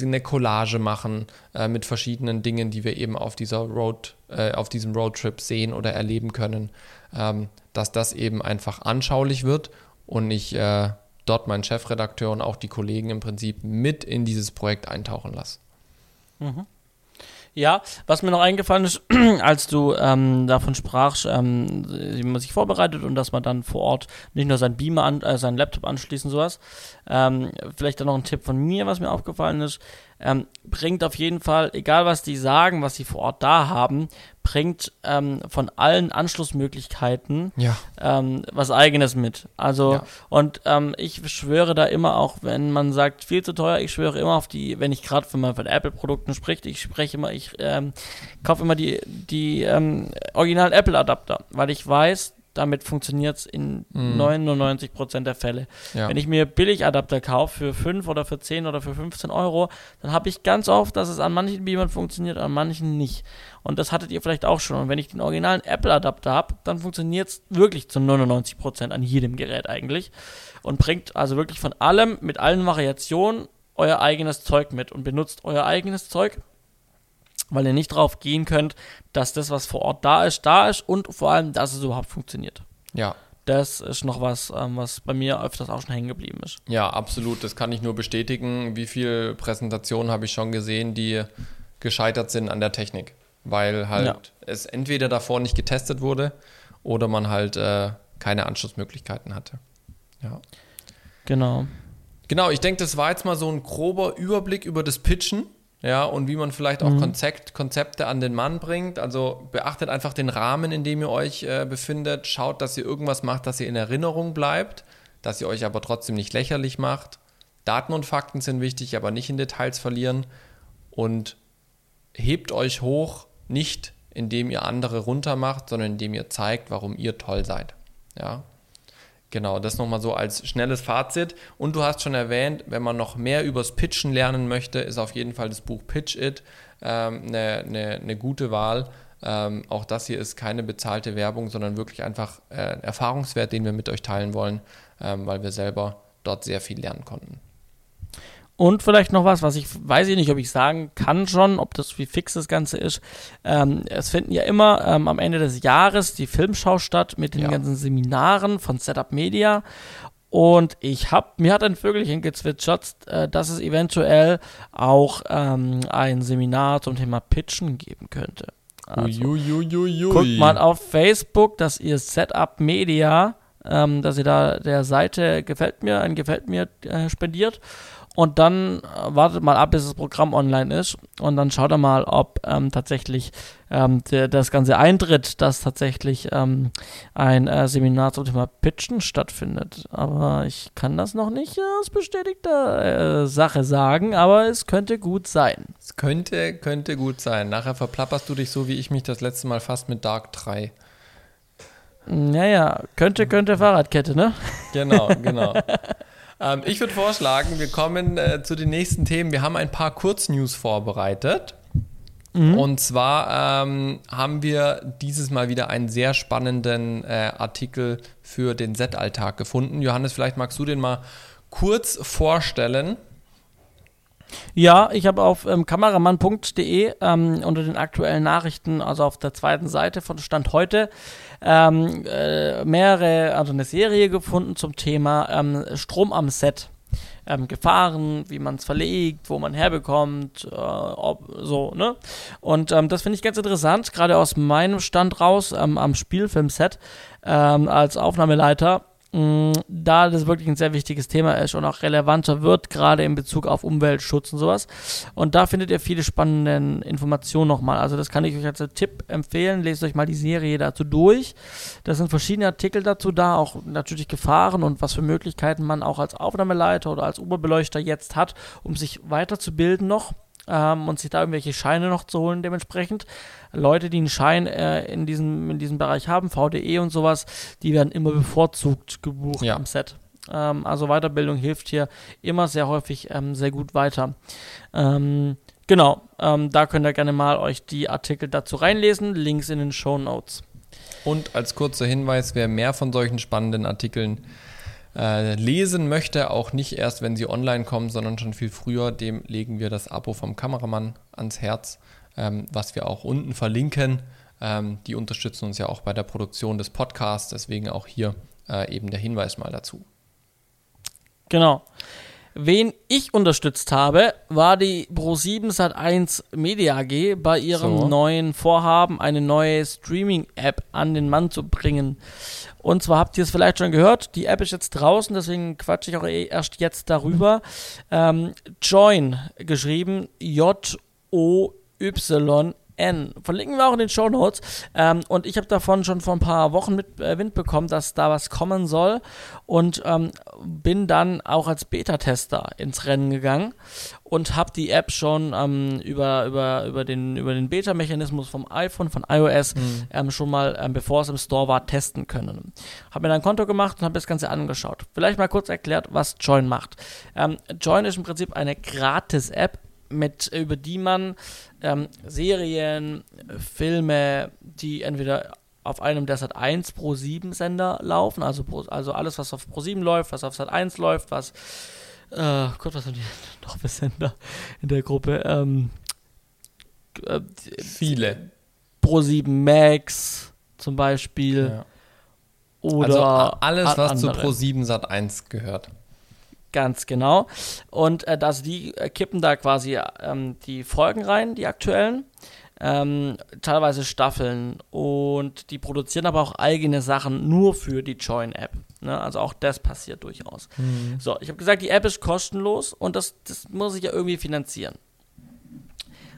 eine Collage machen äh, mit verschiedenen Dingen, die wir eben auf dieser Road, äh, auf diesem Roadtrip sehen oder erleben können, ähm, dass das eben einfach anschaulich wird und ich äh, dort meinen Chefredakteur und auch die Kollegen im Prinzip mit in dieses Projekt eintauchen lasse. Mhm. Ja, was mir noch eingefallen ist, als du ähm, davon sprachst, ähm, wie man sich vorbereitet und dass man dann vor Ort nicht nur sein Beamer, an, äh, seinen Laptop anschließen, sowas. Ähm, vielleicht dann noch ein Tipp von mir, was mir aufgefallen ist ähm, bringt auf jeden Fall, egal was die sagen, was sie vor Ort da haben, bringt ähm, von allen Anschlussmöglichkeiten ja. ähm, was eigenes mit. Also ja. und ähm, ich schwöre da immer auch, wenn man sagt viel zu teuer, ich schwöre immer auf die, wenn ich gerade von, von Apple-Produkten spricht, ich spreche immer, ich ähm, kaufe immer die die ähm, originalen Apple-Adapter, weil ich weiß, damit funktioniert es in mm. 99% der Fälle. Ja. Wenn ich mir Billigadapter kaufe für 5 oder für 10 oder für 15 Euro, dann habe ich ganz oft, dass es an manchen Beamern funktioniert, an manchen nicht. Und das hattet ihr vielleicht auch schon. Und wenn ich den originalen Apple-Adapter habe, dann funktioniert es wirklich zu 99% an jedem Gerät eigentlich. Und bringt also wirklich von allem, mit allen Variationen, euer eigenes Zeug mit und benutzt euer eigenes Zeug weil ihr nicht drauf gehen könnt, dass das, was vor Ort da ist, da ist und vor allem, dass es überhaupt funktioniert. Ja. Das ist noch was, ähm, was bei mir öfters auch schon hängen geblieben ist. Ja, absolut. Das kann ich nur bestätigen. Wie viele Präsentationen habe ich schon gesehen, die gescheitert sind an der Technik? Weil halt ja. es entweder davor nicht getestet wurde oder man halt äh, keine Anschlussmöglichkeiten hatte. Ja. Genau. Genau, ich denke, das war jetzt mal so ein grober Überblick über das Pitchen ja, und wie man vielleicht auch mhm. Konzept, Konzepte an den Mann bringt. Also beachtet einfach den Rahmen, in dem ihr euch äh, befindet. Schaut, dass ihr irgendwas macht, dass ihr in Erinnerung bleibt, dass ihr euch aber trotzdem nicht lächerlich macht. Daten und Fakten sind wichtig, aber nicht in Details verlieren. Und hebt euch hoch, nicht indem ihr andere runter macht, sondern indem ihr zeigt, warum ihr toll seid. Ja, Genau, das nochmal so als schnelles Fazit. Und du hast schon erwähnt, wenn man noch mehr übers Pitchen lernen möchte, ist auf jeden Fall das Buch Pitch It ähm, eine, eine, eine gute Wahl. Ähm, auch das hier ist keine bezahlte Werbung, sondern wirklich einfach äh, Erfahrungswert, den wir mit euch teilen wollen, ähm, weil wir selber dort sehr viel lernen konnten. Und vielleicht noch was, was ich weiß ich nicht, ob ich sagen kann schon, ob das wie fix das Ganze ist. Ähm, es finden ja immer ähm, am Ende des Jahres die Filmschau statt mit den ja. ganzen Seminaren von Setup Media. Und ich habe, mir hat ein Vögelchen gezwitschert, äh, dass es eventuell auch ähm, ein Seminar zum Thema Pitchen geben könnte. Also, Uiuiuiui. guckt mal auf Facebook, dass ihr Setup Media, ähm, dass ihr da der Seite gefällt mir, ein gefällt mir äh, spendiert und dann äh, wartet mal ab, bis das Programm online ist und dann schaut er mal, ob ähm, tatsächlich ähm, der, das Ganze eintritt, dass tatsächlich ähm, ein äh, Seminar zum Thema Pitchen stattfindet. Aber ich kann das noch nicht aus bestätigter äh, Sache sagen, aber es könnte gut sein. Es könnte, könnte gut sein. Nachher verplapperst du dich so, wie ich mich das letzte Mal fast mit Dark 3. Naja, könnte, könnte Fahrradkette, ne? Genau, genau. ähm, ich würde vorschlagen, wir kommen äh, zu den nächsten Themen. Wir haben ein paar Kurznews vorbereitet. Mhm. Und zwar ähm, haben wir dieses Mal wieder einen sehr spannenden äh, Artikel für den Z-Alltag gefunden. Johannes, vielleicht magst du den mal kurz vorstellen. Ja, ich habe auf ähm, kameramann.de ähm, unter den aktuellen Nachrichten, also auf der zweiten Seite von Stand heute, ähm, äh, mehrere, also eine Serie gefunden zum Thema ähm, Strom am Set ähm, Gefahren, wie man es verlegt, wo man herbekommt, äh, ob, so, ne? Und ähm, das finde ich ganz interessant, gerade aus meinem Stand raus am Spielfilmset als Aufnahmeleiter da das wirklich ein sehr wichtiges Thema ist und auch relevanter wird, gerade in Bezug auf Umweltschutz und sowas. Und da findet ihr viele spannende Informationen nochmal. Also das kann ich euch als Tipp empfehlen. Lest euch mal die Serie dazu durch. Da sind verschiedene Artikel dazu da, auch natürlich Gefahren und was für Möglichkeiten man auch als Aufnahmeleiter oder als Oberbeleuchter jetzt hat, um sich weiterzubilden noch ähm, und sich da irgendwelche Scheine noch zu holen dementsprechend. Leute, die einen Schein äh, in, diesem, in diesem Bereich haben, VDE und sowas, die werden immer bevorzugt gebucht ja. am Set. Ähm, also Weiterbildung hilft hier immer sehr häufig ähm, sehr gut weiter. Ähm, genau, ähm, da könnt ihr gerne mal euch die Artikel dazu reinlesen. Links in den Show Notes. Und als kurzer Hinweis, wer mehr von solchen spannenden Artikeln äh, lesen möchte, auch nicht erst, wenn sie online kommen, sondern schon viel früher, dem legen wir das Abo vom Kameramann ans Herz, ähm, was wir auch unten verlinken. Ähm, die unterstützen uns ja auch bei der Produktion des Podcasts, deswegen auch hier äh, eben der Hinweis mal dazu. Genau. Wen ich unterstützt habe, war die Pro7 Sat1 Media AG bei ihrem so. neuen Vorhaben, eine neue Streaming-App an den Mann zu bringen. Und zwar habt ihr es vielleicht schon gehört, die App ist jetzt draußen, deswegen quatsche ich auch eh erst jetzt darüber. Ähm, Join, geschrieben J-O-Y N. Verlinken wir auch in den Show Notes. Ähm, und ich habe davon schon vor ein paar Wochen mit äh, Wind bekommen, dass da was kommen soll. Und ähm, bin dann auch als Beta-Tester ins Rennen gegangen und habe die App schon ähm, über, über, über den, über den Beta-Mechanismus vom iPhone, von iOS, mhm. Ähm, schon mal, ähm, bevor es im Store war, testen können. Habe mir dann ein Konto gemacht und habe das Ganze angeschaut. Vielleicht mal kurz erklärt, was Join macht. Ähm, Join ist im Prinzip eine Gratis-App, mit, über die man ähm, Serien, Filme, die entweder auf einem der Sat 1 Pro 7 Sender laufen, also, Pro, also alles, was auf Pro 7 läuft, was auf Sat 1 läuft, was, äh, Gott, was haben die noch für Sender in der Gruppe? Ähm, äh, Viele. Pro 7 Max zum Beispiel. Ja. Oder also alles, was andere. zu Pro 7 Sat 1 gehört. Ganz genau. Und äh, also die äh, kippen da quasi ähm, die Folgen rein, die aktuellen. Ähm, teilweise Staffeln und die produzieren aber auch eigene Sachen nur für die Join-App. Ne? Also auch das passiert durchaus. Mhm. So, ich habe gesagt, die App ist kostenlos und das, das muss ich ja irgendwie finanzieren.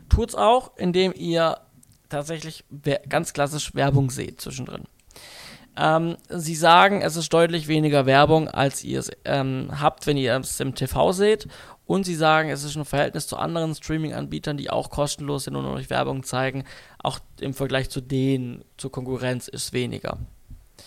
Tut's auch, indem ihr tatsächlich ganz klassisch Werbung seht zwischendrin. Ähm, sie sagen, es ist deutlich weniger Werbung, als ihr es ähm, habt, wenn ihr es im TV seht. Und sie sagen, es ist im Verhältnis zu anderen Streaming-Anbietern, die auch kostenlos sind und euch Werbung zeigen, auch im Vergleich zu denen, zur Konkurrenz, ist weniger.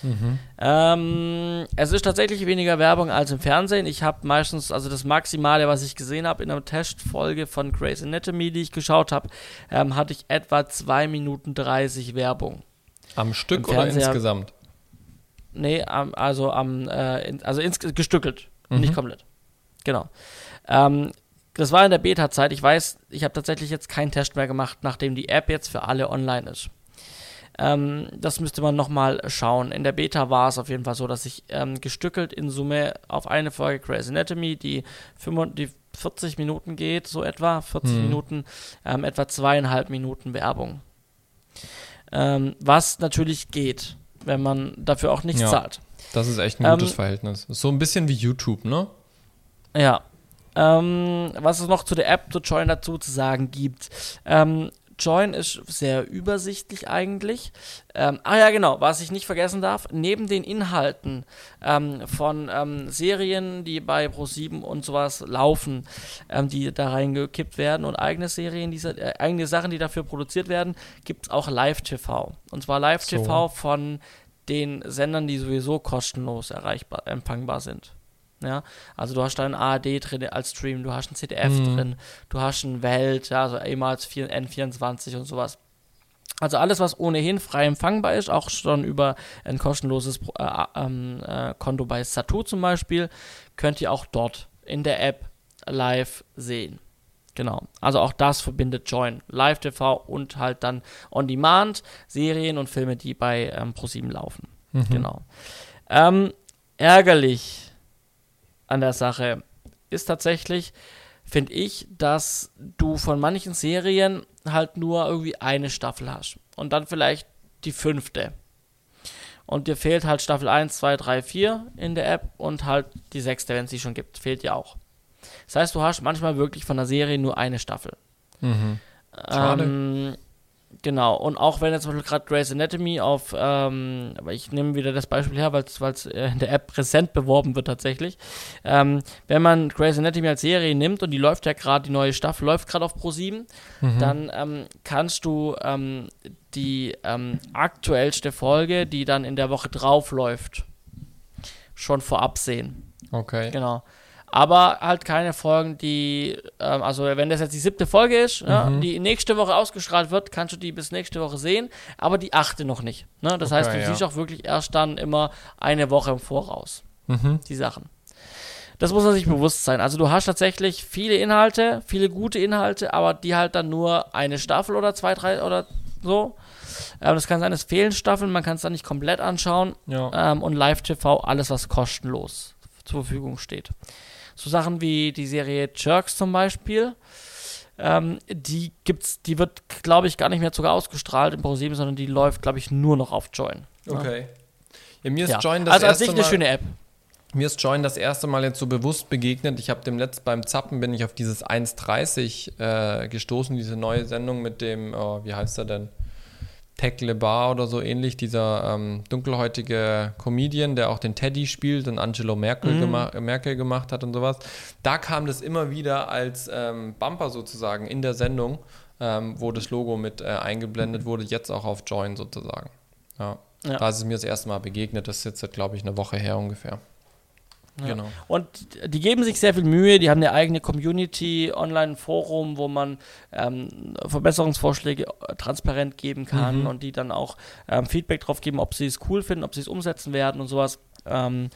Mhm. Ähm, es ist tatsächlich weniger Werbung als im Fernsehen. Ich habe meistens, also das Maximale, was ich gesehen habe in einer Testfolge von Grey's Anatomy, die ich geschaut habe, ähm, hatte ich etwa 2 Minuten 30 Werbung. Am Stück oder insgesamt? Nee, also am, äh, also ins, gestückelt, mhm. nicht komplett. Genau. Ähm, das war in der Beta-Zeit. Ich weiß, ich habe tatsächlich jetzt keinen Test mehr gemacht, nachdem die App jetzt für alle online ist. Ähm, das müsste man nochmal schauen. In der Beta war es auf jeden Fall so, dass ich ähm, gestückelt in Summe auf eine Folge Grey's Anatomy, die, 5, die 40 Minuten geht, so etwa, 40 mhm. Minuten, ähm, etwa zweieinhalb Minuten Werbung. Ähm, was natürlich geht wenn man dafür auch nichts ja, zahlt. Das ist echt ein gutes ähm, Verhältnis. So ein bisschen wie YouTube, ne? Ja. Ähm, was es noch zu der App, zu Join dazu zu sagen gibt. Ähm, Join ist sehr übersichtlich eigentlich. Ähm, ah ja, genau, was ich nicht vergessen darf, neben den Inhalten ähm, von ähm, Serien, die bei Pro7 und sowas laufen, ähm, die da reingekippt werden und eigene Serien, diese, äh, eigene Sachen, die dafür produziert werden, gibt es auch Live-TV. Und zwar Live-TV so. von den Sendern, die sowieso kostenlos erreichbar, empfangbar sind. Ja, also du hast da ein ARD drin als Stream, du hast ein ZDF mhm. drin, du hast ein Welt, ja, also ehemals N24 und sowas. Also alles, was ohnehin frei empfangbar ist, auch schon über ein kostenloses äh, ähm, äh, Konto bei Satu zum Beispiel, könnt ihr auch dort in der App live sehen. Genau. Also auch das verbindet Join. Live TV und halt dann On Demand, Serien und Filme, die bei ähm, ProSieben laufen. Mhm. Genau. Ähm, ärgerlich an der Sache ist tatsächlich, finde ich, dass du von manchen Serien halt nur irgendwie eine Staffel hast. Und dann vielleicht die fünfte. Und dir fehlt halt Staffel 1, 2, 3, 4 in der App und halt die sechste, wenn es sie schon gibt. Fehlt dir auch. Das heißt, du hast manchmal wirklich von der Serie nur eine Staffel. Mhm. Schade. Ähm, Genau, und auch wenn jetzt zum Beispiel gerade Grey's Anatomy auf, ähm, aber ich nehme wieder das Beispiel her, weil es äh, in der App präsent beworben wird tatsächlich. Ähm, wenn man Grey's Anatomy als Serie nimmt und die läuft ja gerade, die neue Staffel läuft gerade auf Pro7, mhm. dann ähm, kannst du ähm, die ähm, aktuellste Folge, die dann in der Woche drauf läuft, schon vorab sehen. Okay. Genau aber halt keine Folgen, die, ähm, also wenn das jetzt die siebte Folge ist, mhm. ja, die nächste Woche ausgestrahlt wird, kannst du die bis nächste Woche sehen, aber die achte noch nicht. Ne? Das okay, heißt, du ja. siehst auch wirklich erst dann immer eine Woche im Voraus mhm. die Sachen. Das muss man sich bewusst sein. Also du hast tatsächlich viele Inhalte, viele gute Inhalte, aber die halt dann nur eine Staffel oder zwei, drei oder so. Ähm, das kann sein, es fehlen Staffeln, man kann es dann nicht komplett anschauen. Ja. Ähm, und Live-TV, alles was kostenlos zur Verfügung steht. So Sachen wie die Serie Jerks zum Beispiel. Ähm, die gibt's, die wird, glaube ich, gar nicht mehr sogar ausgestrahlt im ProSieben, sondern die läuft, glaube ich, nur noch auf Join. Okay. Ja, mir ist ja. Join das also erste Also eine schöne App. Mir ist Join das erste Mal jetzt so bewusst begegnet. Ich habe dem letzten beim Zappen bin ich auf dieses 1.30 äh, gestoßen, diese neue Sendung mit dem, oh, wie heißt er denn? Tech LeBar oder so ähnlich, dieser ähm, dunkelhäutige Comedian, der auch den Teddy spielt und Angelo Merkel, mhm. gema Merkel gemacht hat und sowas. Da kam das immer wieder als ähm, Bumper sozusagen in der Sendung, ähm, wo das Logo mit äh, eingeblendet wurde, jetzt auch auf Join sozusagen. Ja. ja. Da ist es mir das erste Mal begegnet, das ist jetzt, glaube ich, eine Woche her ungefähr. Ja. Genau. Und die geben sich sehr viel Mühe, die haben eine eigene Community, Online-Forum, wo man ähm, Verbesserungsvorschläge äh, transparent geben kann mhm. und die dann auch ähm, Feedback drauf geben, ob sie es cool finden, ob sie es umsetzen werden und sowas. Ähm,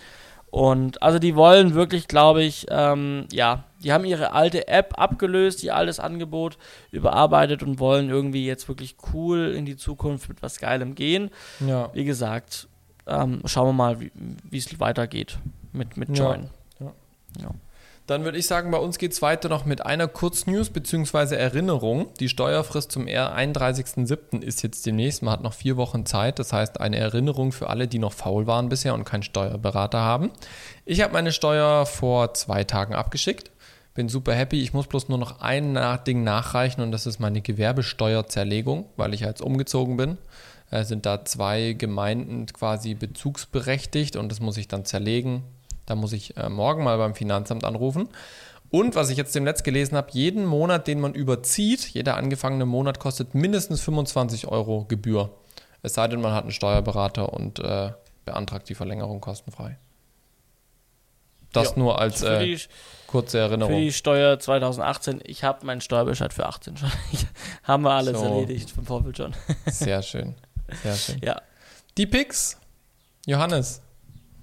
und also die wollen wirklich, glaube ich, ähm, ja, die haben ihre alte App abgelöst, ihr altes Angebot überarbeitet und wollen irgendwie jetzt wirklich cool in die Zukunft mit was Geilem gehen. Ja. Wie gesagt, ähm, schauen wir mal, wie es weitergeht mit, mit Join. Ja. ja. Dann würde ich sagen, bei uns geht es weiter noch mit einer Kurznews bzw. Erinnerung. Die Steuerfrist zum 31.07. ist jetzt demnächst. Man hat noch vier Wochen Zeit. Das heißt, eine Erinnerung für alle, die noch faul waren bisher und keinen Steuerberater haben. Ich habe meine Steuer vor zwei Tagen abgeschickt. Bin super happy. Ich muss bloß nur noch ein Ding nachreichen und das ist meine Gewerbesteuerzerlegung, weil ich jetzt umgezogen bin äh, sind da zwei Gemeinden quasi bezugsberechtigt und das muss ich dann zerlegen. Da muss ich äh, morgen mal beim Finanzamt anrufen. Und was ich jetzt dem Netz gelesen habe, jeden Monat, den man überzieht, jeder angefangene Monat kostet mindestens 25 Euro Gebühr. Es sei denn, man hat einen Steuerberater und äh, beantragt die Verlängerung kostenfrei. Das ja, nur als äh, die, kurze Erinnerung. Für die Steuer 2018, ich habe meinen Steuerbescheid für 18 schon. haben wir alles so. erledigt vom Vorbild schon. Sehr schön. Sehr schön. Ja. Die Picks, Johannes.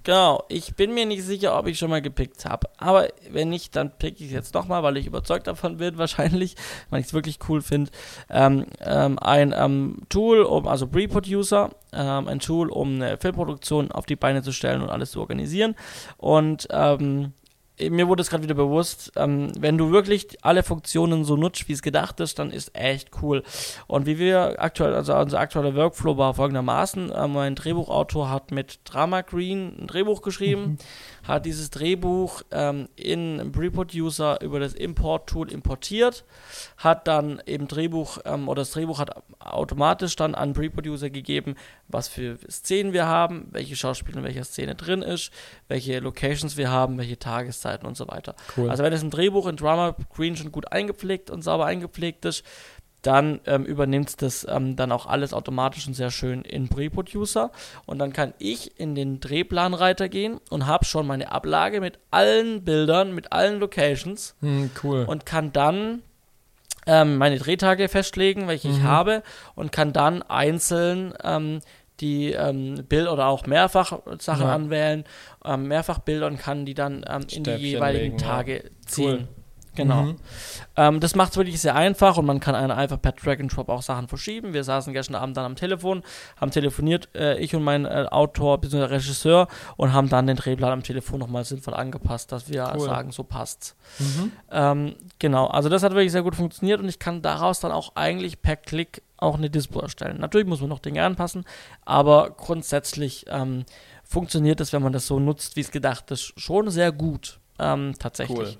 Genau, ich bin mir nicht sicher, ob ich schon mal gepickt habe. Aber wenn nicht, dann pick ich es jetzt nochmal, weil ich überzeugt davon bin, wahrscheinlich, weil ich es wirklich cool finde. Ähm, ähm, ein ähm, Tool, um, also Pre-Producer, ähm, ein Tool, um eine Filmproduktion auf die Beine zu stellen und alles zu organisieren. Und ähm, mir wurde es gerade wieder bewusst, ähm, wenn du wirklich alle Funktionen so nutzt, wie es gedacht ist, dann ist echt cool. Und wie wir aktuell, also unser aktueller Workflow war folgendermaßen, äh, mein Drehbuchautor hat mit Drama Green ein Drehbuch geschrieben, mhm hat dieses Drehbuch ähm, in Preproducer über das Import-Tool importiert, hat dann eben Drehbuch ähm, oder das Drehbuch hat automatisch dann an Preproducer gegeben, was für Szenen wir haben, welche Schauspieler in welcher Szene drin ist, welche Locations wir haben, welche Tageszeiten und so weiter. Cool. Also wenn es ein Drehbuch in Drama Green schon gut eingepflegt und sauber eingepflegt ist, dann ähm, übernimmt das ähm, dann auch alles automatisch und sehr schön in Preproducer. Und dann kann ich in den Drehplanreiter gehen und habe schon meine Ablage mit allen Bildern, mit allen Locations. Hm, cool. Und kann dann ähm, meine Drehtage festlegen, welche mhm. ich habe, und kann dann einzeln ähm, die ähm, Bild- oder auch mehrfach Sachen ja. anwählen, ähm, mehrfach Bilder und kann die dann ähm, in die jeweiligen legen, Tage ja. ziehen. Cool. Genau. Mhm. Ähm, das macht es wirklich sehr einfach und man kann einfach per Drag and Drop auch Sachen verschieben. Wir saßen gestern Abend dann am Telefon, haben telefoniert, äh, ich und mein äh, Autor bzw. Regisseur und haben dann den Drehplan am Telefon nochmal sinnvoll angepasst, dass wir cool. sagen, so passt's. Mhm. Ähm, genau, also das hat wirklich sehr gut funktioniert und ich kann daraus dann auch eigentlich per Klick auch eine Dispo erstellen. Natürlich muss man noch Dinge anpassen, aber grundsätzlich ähm, funktioniert das, wenn man das so nutzt, wie es gedacht ist, schon sehr gut. Ähm, tatsächlich. Cool.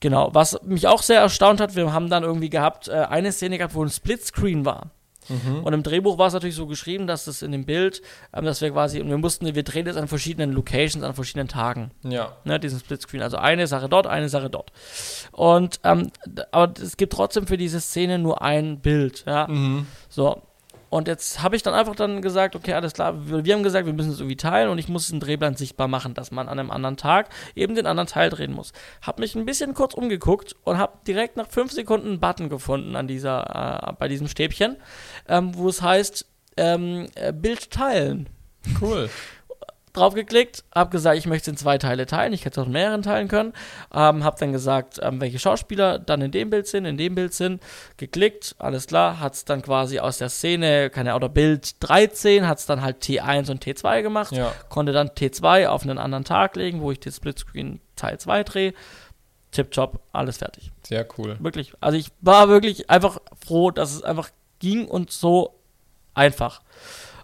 Genau, was mich auch sehr erstaunt hat, wir haben dann irgendwie gehabt, äh, eine Szene gehabt, wo ein Splitscreen war. Mhm. Und im Drehbuch war es natürlich so geschrieben, dass das in dem Bild, ähm, dass wir quasi, und wir mussten, wir drehen das an verschiedenen Locations, an verschiedenen Tagen. Ja. Ne, diesen Splitscreen. Also eine Sache dort, eine Sache dort. Und, ähm, aber es gibt trotzdem für diese Szene nur ein Bild, ja. Mhm. So. Und jetzt habe ich dann einfach dann gesagt, okay, alles klar, wir, haben gesagt, wir müssen es irgendwie teilen und ich muss einen Drehplan sichtbar machen, dass man an einem anderen Tag eben den anderen Teil drehen muss. Habe mich ein bisschen kurz umgeguckt und habe direkt nach fünf Sekunden einen Button gefunden an dieser, äh, bei diesem Stäbchen, ähm, wo es heißt, ähm, äh, Bild teilen. Cool draufgeklickt, habe gesagt, ich möchte es in zwei Teile teilen. Ich hätte es auch in mehreren teilen können. Ähm, habe dann gesagt, ähm, welche Schauspieler dann in dem Bild sind, in dem Bild sind. Geklickt, alles klar. Hat es dann quasi aus der Szene, keine oder Bild 13, hat es dann halt T1 und T2 gemacht. Ja. Konnte dann T2 auf einen anderen Tag legen, wo ich den Splitscreen Teil 2 drehe. Tipptopp, alles fertig. Sehr cool. Wirklich. Also ich war wirklich einfach froh, dass es einfach ging und so einfach.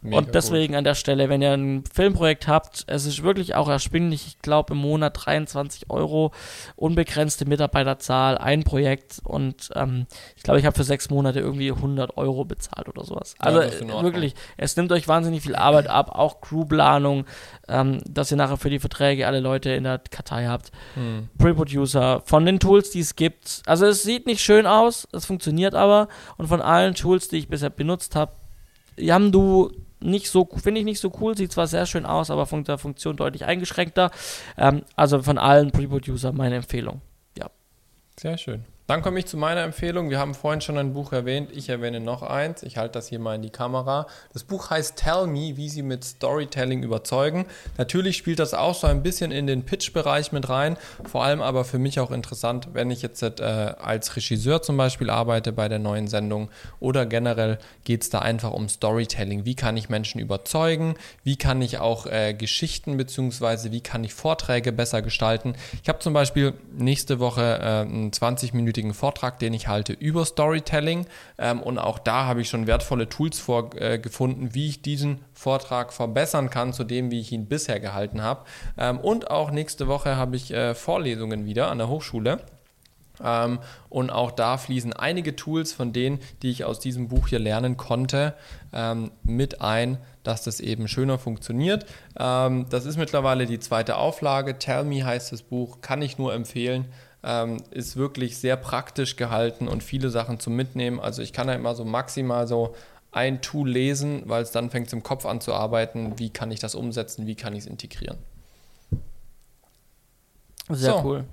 Mega und deswegen gut. an der Stelle, wenn ihr ein Filmprojekt habt, es ist wirklich auch erschwinglich. Ich glaube, im Monat 23 Euro, unbegrenzte Mitarbeiterzahl, ein Projekt und ähm, ich glaube, ich habe für sechs Monate irgendwie 100 Euro bezahlt oder sowas. Also ja, wirklich, es nimmt euch wahnsinnig viel Arbeit ab, auch Crewplanung, ähm, dass ihr nachher für die Verträge alle Leute in der Kartei habt. Hm. Pre-Producer, von den Tools, die es gibt. Also es sieht nicht schön aus, es funktioniert aber und von allen Tools, die ich bisher benutzt habe, Yamdu nicht so, finde ich nicht so cool, sieht zwar sehr schön aus, aber von der Funktion deutlich eingeschränkter. Ähm, also von allen Pre-Producer meine Empfehlung. Ja. Sehr schön. Dann komme ich zu meiner Empfehlung. Wir haben vorhin schon ein Buch erwähnt. Ich erwähne noch eins. Ich halte das hier mal in die Kamera. Das Buch heißt Tell Me, wie Sie mit Storytelling überzeugen. Natürlich spielt das auch so ein bisschen in den Pitch-Bereich mit rein. Vor allem aber für mich auch interessant, wenn ich jetzt äh, als Regisseur zum Beispiel arbeite bei der neuen Sendung oder generell geht es da einfach um Storytelling. Wie kann ich Menschen überzeugen? Wie kann ich auch äh, Geschichten bzw. wie kann ich Vorträge besser gestalten? Ich habe zum Beispiel nächste Woche äh, einen 20-minütigen mehrstündigen Vortrag, den ich halte über Storytelling. Ähm, und auch da habe ich schon wertvolle Tools vorgefunden, äh, wie ich diesen Vortrag verbessern kann zu dem, wie ich ihn bisher gehalten habe. Ähm, und auch nächste Woche habe ich äh, Vorlesungen wieder an der Hochschule. Ähm, und auch da fließen einige Tools von denen, die ich aus diesem Buch hier lernen konnte, mit ein, dass das eben schöner funktioniert. Das ist mittlerweile die zweite Auflage. Tell Me heißt das Buch, kann ich nur empfehlen ähm, ist wirklich sehr praktisch gehalten und viele Sachen zum Mitnehmen. Also ich kann ja immer so maximal so ein Tool lesen, weil es dann fängt es im Kopf an zu arbeiten. Wie kann ich das umsetzen? Wie kann ich es integrieren? Sehr so. cool.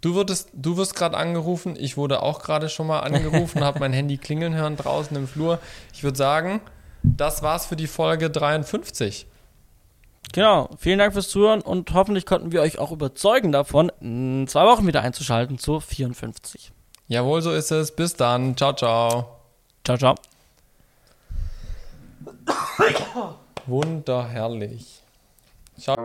Du, wurdest, du wirst gerade angerufen. Ich wurde auch gerade schon mal angerufen, habe mein Handy klingeln hören draußen im Flur. Ich würde sagen, das war's für die Folge 53. Genau, vielen Dank fürs Zuhören und hoffentlich konnten wir euch auch überzeugen davon, in zwei Wochen wieder einzuschalten zu 54. Jawohl, so ist es. Bis dann. Ciao, ciao. Ciao, ciao. Wunderherrlich. Ciao.